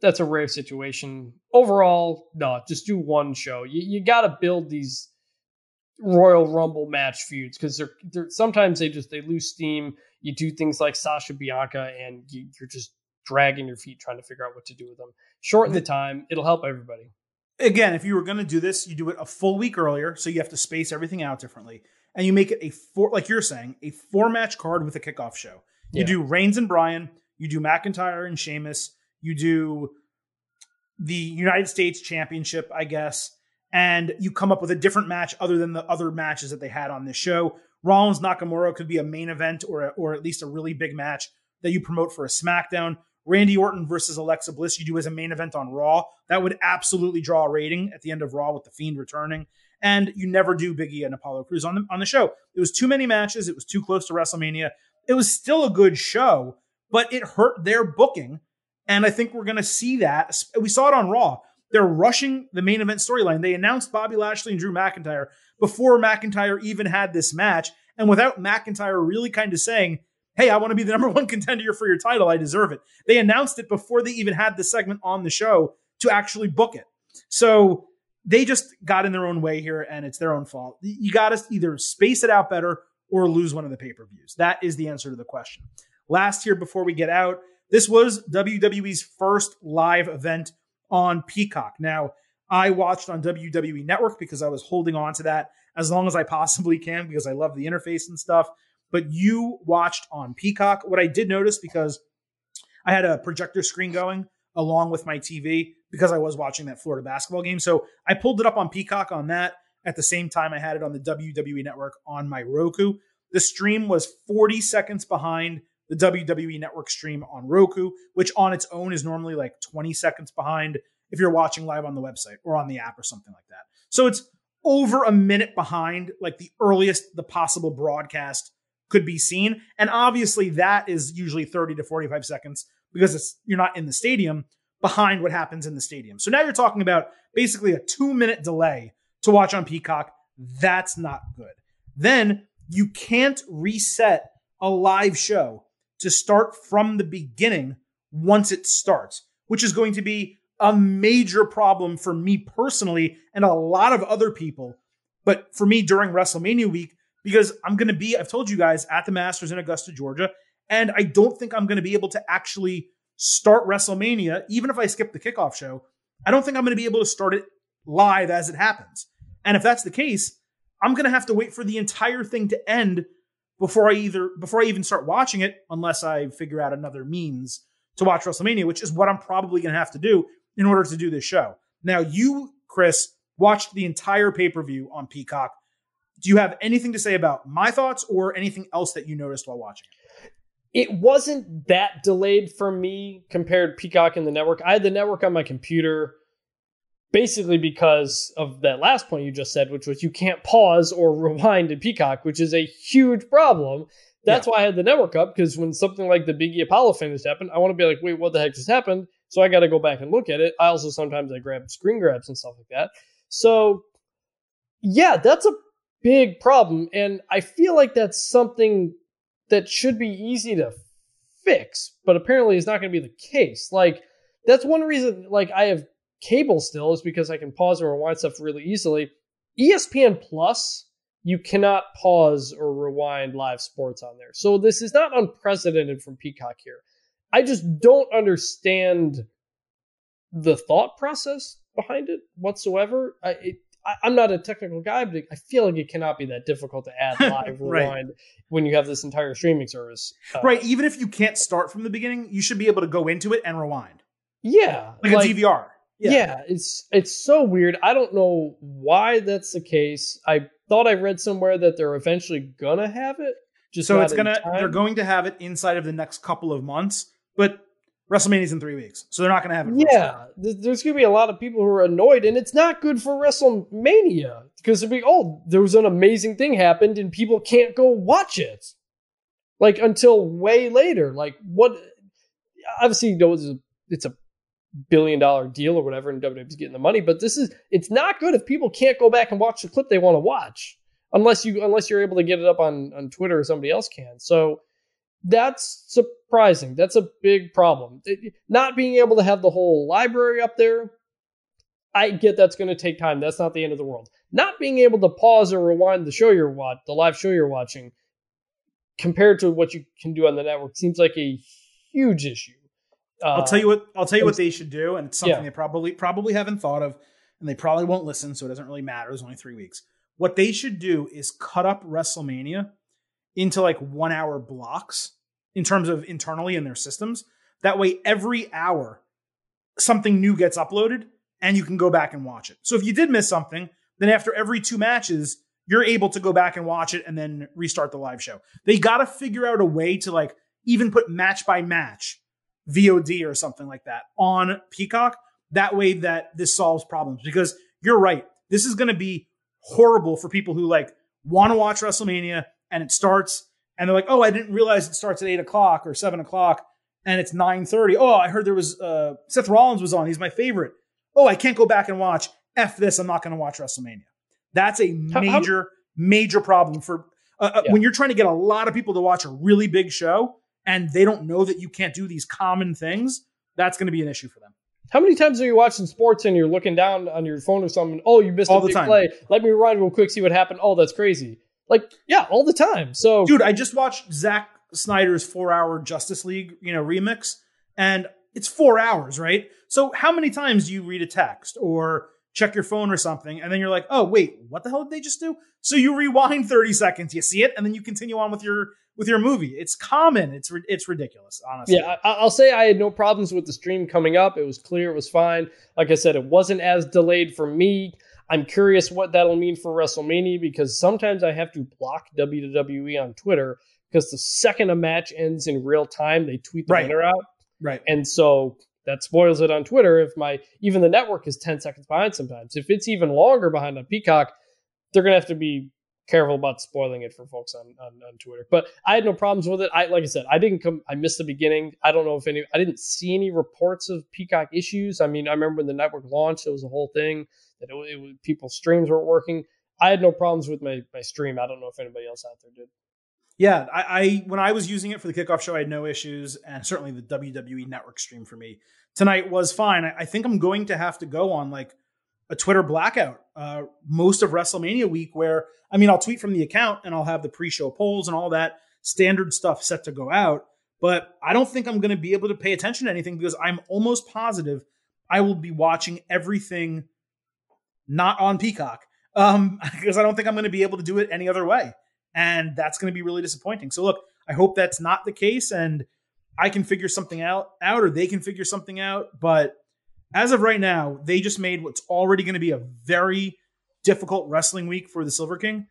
That's a rare situation. Overall, no, just do one show. You, you got to build these Royal Rumble match feuds because they're, they're sometimes they just they lose steam. You do things like Sasha Bianca, and you, you're just dragging your feet trying to figure out what to do with them. Shorten the time; it'll help everybody. Again, if you were going to do this, you do it a full week earlier, so you have to space everything out differently, and you make it a four, like you're saying, a four match card with a kickoff show. You yeah. do Reigns and Bryan, you do McIntyre and Sheamus, you do the United States Championship, I guess and you come up with a different match other than the other matches that they had on this show. Rollins Nakamura could be a main event or, a, or at least a really big match that you promote for a SmackDown. Randy Orton versus Alexa Bliss, you do as a main event on Raw. That would absolutely draw a rating at the end of Raw with The Fiend returning. And you never do Biggie and Apollo Crews on the, on the show. It was too many matches. It was too close to WrestleMania. It was still a good show, but it hurt their booking. And I think we're going to see that. We saw it on Raw. They're rushing the main event storyline. They announced Bobby Lashley and Drew McIntyre before McIntyre even had this match, and without McIntyre really kind of saying, Hey, I want to be the number one contender for your title. I deserve it. They announced it before they even had the segment on the show to actually book it. So they just got in their own way here, and it's their own fault. You got to either space it out better or lose one of the pay per views. That is the answer to the question. Last year, before we get out, this was WWE's first live event on Peacock. Now, I watched on WWE Network because I was holding on to that as long as I possibly can because I love the interface and stuff. But you watched on Peacock. What I did notice because I had a projector screen going along with my TV because I was watching that Florida basketball game. So I pulled it up on Peacock on that. At the same time, I had it on the WWE network on my Roku. The stream was 40 seconds behind the WWE Network stream on Roku, which on its own is normally like 20 seconds behind if you're watching live on the website or on the app or something like that. So it's over a minute behind like the earliest the possible broadcast could be seen. And obviously that is usually 30 to 45 seconds because you're not in the stadium behind what happens in the stadium. So now you're talking about basically a 2 minute delay to watch on Peacock. That's not good. Then you can't reset a live show to start from the beginning once it starts, which is going to be a major problem for me personally and a lot of other people. But for me during WrestleMania week, because I'm going to be, I've told you guys, at the Masters in Augusta, Georgia, and I don't think I'm going to be able to actually start WrestleMania, even if I skip the kickoff show. I don't think I'm going to be able to start it live as it happens. And if that's the case, I'm going to have to wait for the entire thing to end before I either before I even start watching it, unless I figure out another means to watch WrestleMania, which is what I'm probably going to have to do in order to do this show. Now, you, Chris, watched the entire pay per view on Peacock. Do you have anything to say about my thoughts or anything else that you noticed while watching it? Wasn't that delayed for me compared Peacock and the network. I had the network on my computer basically because of that last point you just said, which was you can't pause or rewind in Peacock, which is a huge problem. That's yeah. why I had the network up because when something like the Biggie Apollo finish happened, I want to be like, wait, what the heck just happened? So I got to go back and look at it. I also sometimes I grab screen grabs and stuff like that. So yeah, that's a big problem, and I feel like that's something that should be easy to fix, but apparently it's not going to be the case. Like that's one reason. Like I have cable still is because I can pause and rewind stuff really easily. ESPN Plus, you cannot pause or rewind live sports on there. So this is not unprecedented from Peacock here. I just don't understand the thought process behind it whatsoever. I, it, I, am not a technical guy, but I feel like it cannot be that difficult to add live right. rewind when you have this entire streaming service. Uh, right. Even if you can't start from the beginning, you should be able to go into it and rewind. Yeah, like, like a DVR. Yeah. yeah, it's it's so weird. I don't know why that's the case. I thought I read somewhere that they're eventually gonna have it. Just so it's gonna they're going to have it inside of the next couple of months, but WrestleMania's in three weeks, so they're not going to have it. Yeah, there's going to be a lot of people who are annoyed, and it's not good for WrestleMania because they're be oh, there was an amazing thing happened, and people can't go watch it, like until way later. Like what? Obviously, you know, it's a, it's a billion dollar deal or whatever, and WWE's getting the money. But this is it's not good if people can't go back and watch the clip they want to watch unless you unless you're able to get it up on on Twitter or somebody else can. So that's surprising. That's a big problem. Not being able to have the whole library up there. I get that's going to take time. That's not the end of the world. Not being able to pause or rewind the show you're watch, the live show you're watching, compared to what you can do on the network, seems like a huge issue. I'll uh, tell you what I'll tell you what they should do, and it's something yeah. they probably probably haven't thought of, and they probably won't listen, so it doesn't really matter. There's only three weeks. What they should do is cut up WrestleMania into like one hour blocks in terms of internally in their systems. That way, every hour something new gets uploaded, and you can go back and watch it. So if you did miss something, then after every two matches, you're able to go back and watch it and then restart the live show. They got to figure out a way to like even put match by match VOD or something like that on Peacock. That way that this solves problems because you're right. This is going to be horrible for people who like want to watch WrestleMania and it starts and they're like, oh, I didn't realize it starts at eight o'clock or seven o'clock and it's 9.30. Oh, I heard there was uh, Seth Rollins was on. He's my favorite. Oh, I can't go back and watch. F this. I'm not going to watch WrestleMania. That's a major, how, major problem for uh, uh, yeah. when you're trying to get a lot of people to watch a really big show and they don't know that you can't do these common things, that's going to be an issue for them. How many times are you watching sports and you're looking down on your phone or something? Oh, you missed all a big time. play. Let me rewind real quick, see what happened. Oh, that's crazy. Like, yeah, all the time. So, dude, I just watched Zack Snyder's four-hour Justice League, you know, remix, and it's four hours, right? So, how many times do you read a text or check your phone or something, and then you're like, oh, wait, what the hell did they just do? So you rewind 30 seconds, you see it, and then you continue on with your with your movie. It's common. It's it's ridiculous, honestly. Yeah, I, will say I had no problems with the stream coming up. It was clear. It was fine. Like I said, it wasn't as delayed for me. I'm curious what that'll mean for WrestleMania because sometimes I have to block WWE on Twitter because the second a match ends in real time, they tweet the right. winner out. Right. And so that spoils it on Twitter. If my even the network is 10 seconds behind sometimes. If it's even longer behind on Peacock, they're gonna have to be careful about spoiling it for folks on, on, on Twitter. But I had no problems with it. I like I said, I didn't come I missed the beginning. I don't know if any I didn't see any reports of Peacock issues. I mean, I remember when the network launched, it was a whole thing that it, it was people's streams weren't working. I had no problems with my my stream. I don't know if anybody else out there did. Yeah, I, I when I was using it for the kickoff show, I had no issues, and certainly the WWE Network stream for me tonight was fine. I, I think I'm going to have to go on like a Twitter blackout uh, most of WrestleMania week, where I mean, I'll tweet from the account and I'll have the pre-show polls and all that standard stuff set to go out. But I don't think I'm going to be able to pay attention to anything because I'm almost positive I will be watching everything not on Peacock um, because I don't think I'm going to be able to do it any other way. And that's going to be really disappointing. So, look, I hope that's not the case and I can figure something out, out or they can figure something out. But as of right now, they just made what's already going to be a very difficult wrestling week for the Silver King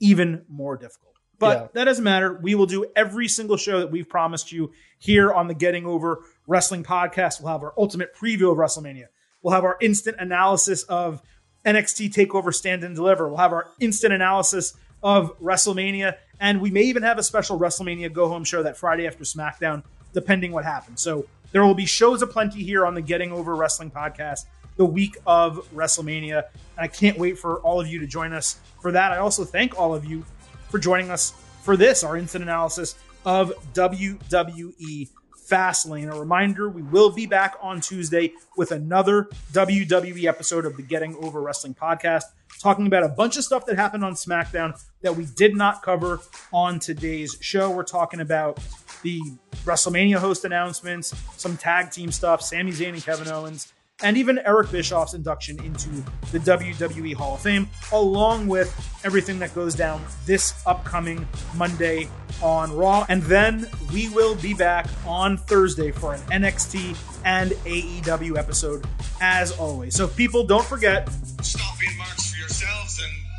even more difficult. But yeah. that doesn't matter. We will do every single show that we've promised you here on the Getting Over Wrestling podcast. We'll have our ultimate preview of WrestleMania We'll have our instant analysis of NXT TakeOver Stand and Deliver. We'll have our instant analysis of WrestleMania, and we may even have a special WrestleMania Go Home show that Friday after SmackDown, depending what happens. So there will be shows aplenty here on the Getting Over Wrestling podcast the week of WrestleMania, and I can't wait for all of you to join us for that. I also thank all of you for joining us for this, our instant analysis of WWE Fastlane. A reminder we will be back on Tuesday with another WWE episode of the Getting Over Wrestling podcast, talking about a bunch of stuff that happened on SmackDown that we did not cover on today's show. We're talking about the WrestleMania host announcements, some tag team stuff, Sami Zayn and Kevin Owens, and even Eric Bischoff's induction into the WWE Hall of Fame, along with everything that goes down this upcoming Monday on Raw. And then we will be back on Thursday for an NXT and AEW episode, as always. So, people, don't forget Stop being marks for yourselves and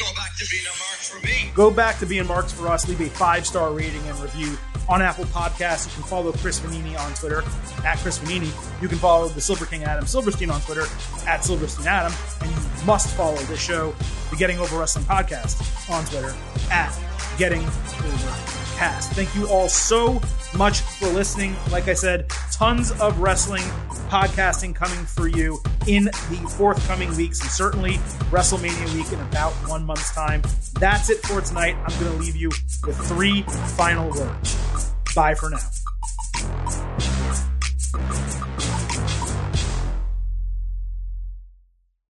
go back to being a for me. go back to being marks for us, leave a five star rating and review on Apple Podcasts. You can follow Chris Vannini on Twitter at Chris Vannini. You can follow the Silver King Adam Silverstein on Twitter at Silverstein Adam. And you must follow this show, the Getting Over Wrestling Podcast, on Twitter at Getting Over Thank you all so much for listening. Like I said, tons of wrestling podcasting coming for you in the forthcoming weeks and certainly WrestleMania week in about one month's time. That's it for tonight. I'm going to leave you with three final words. Bye for now.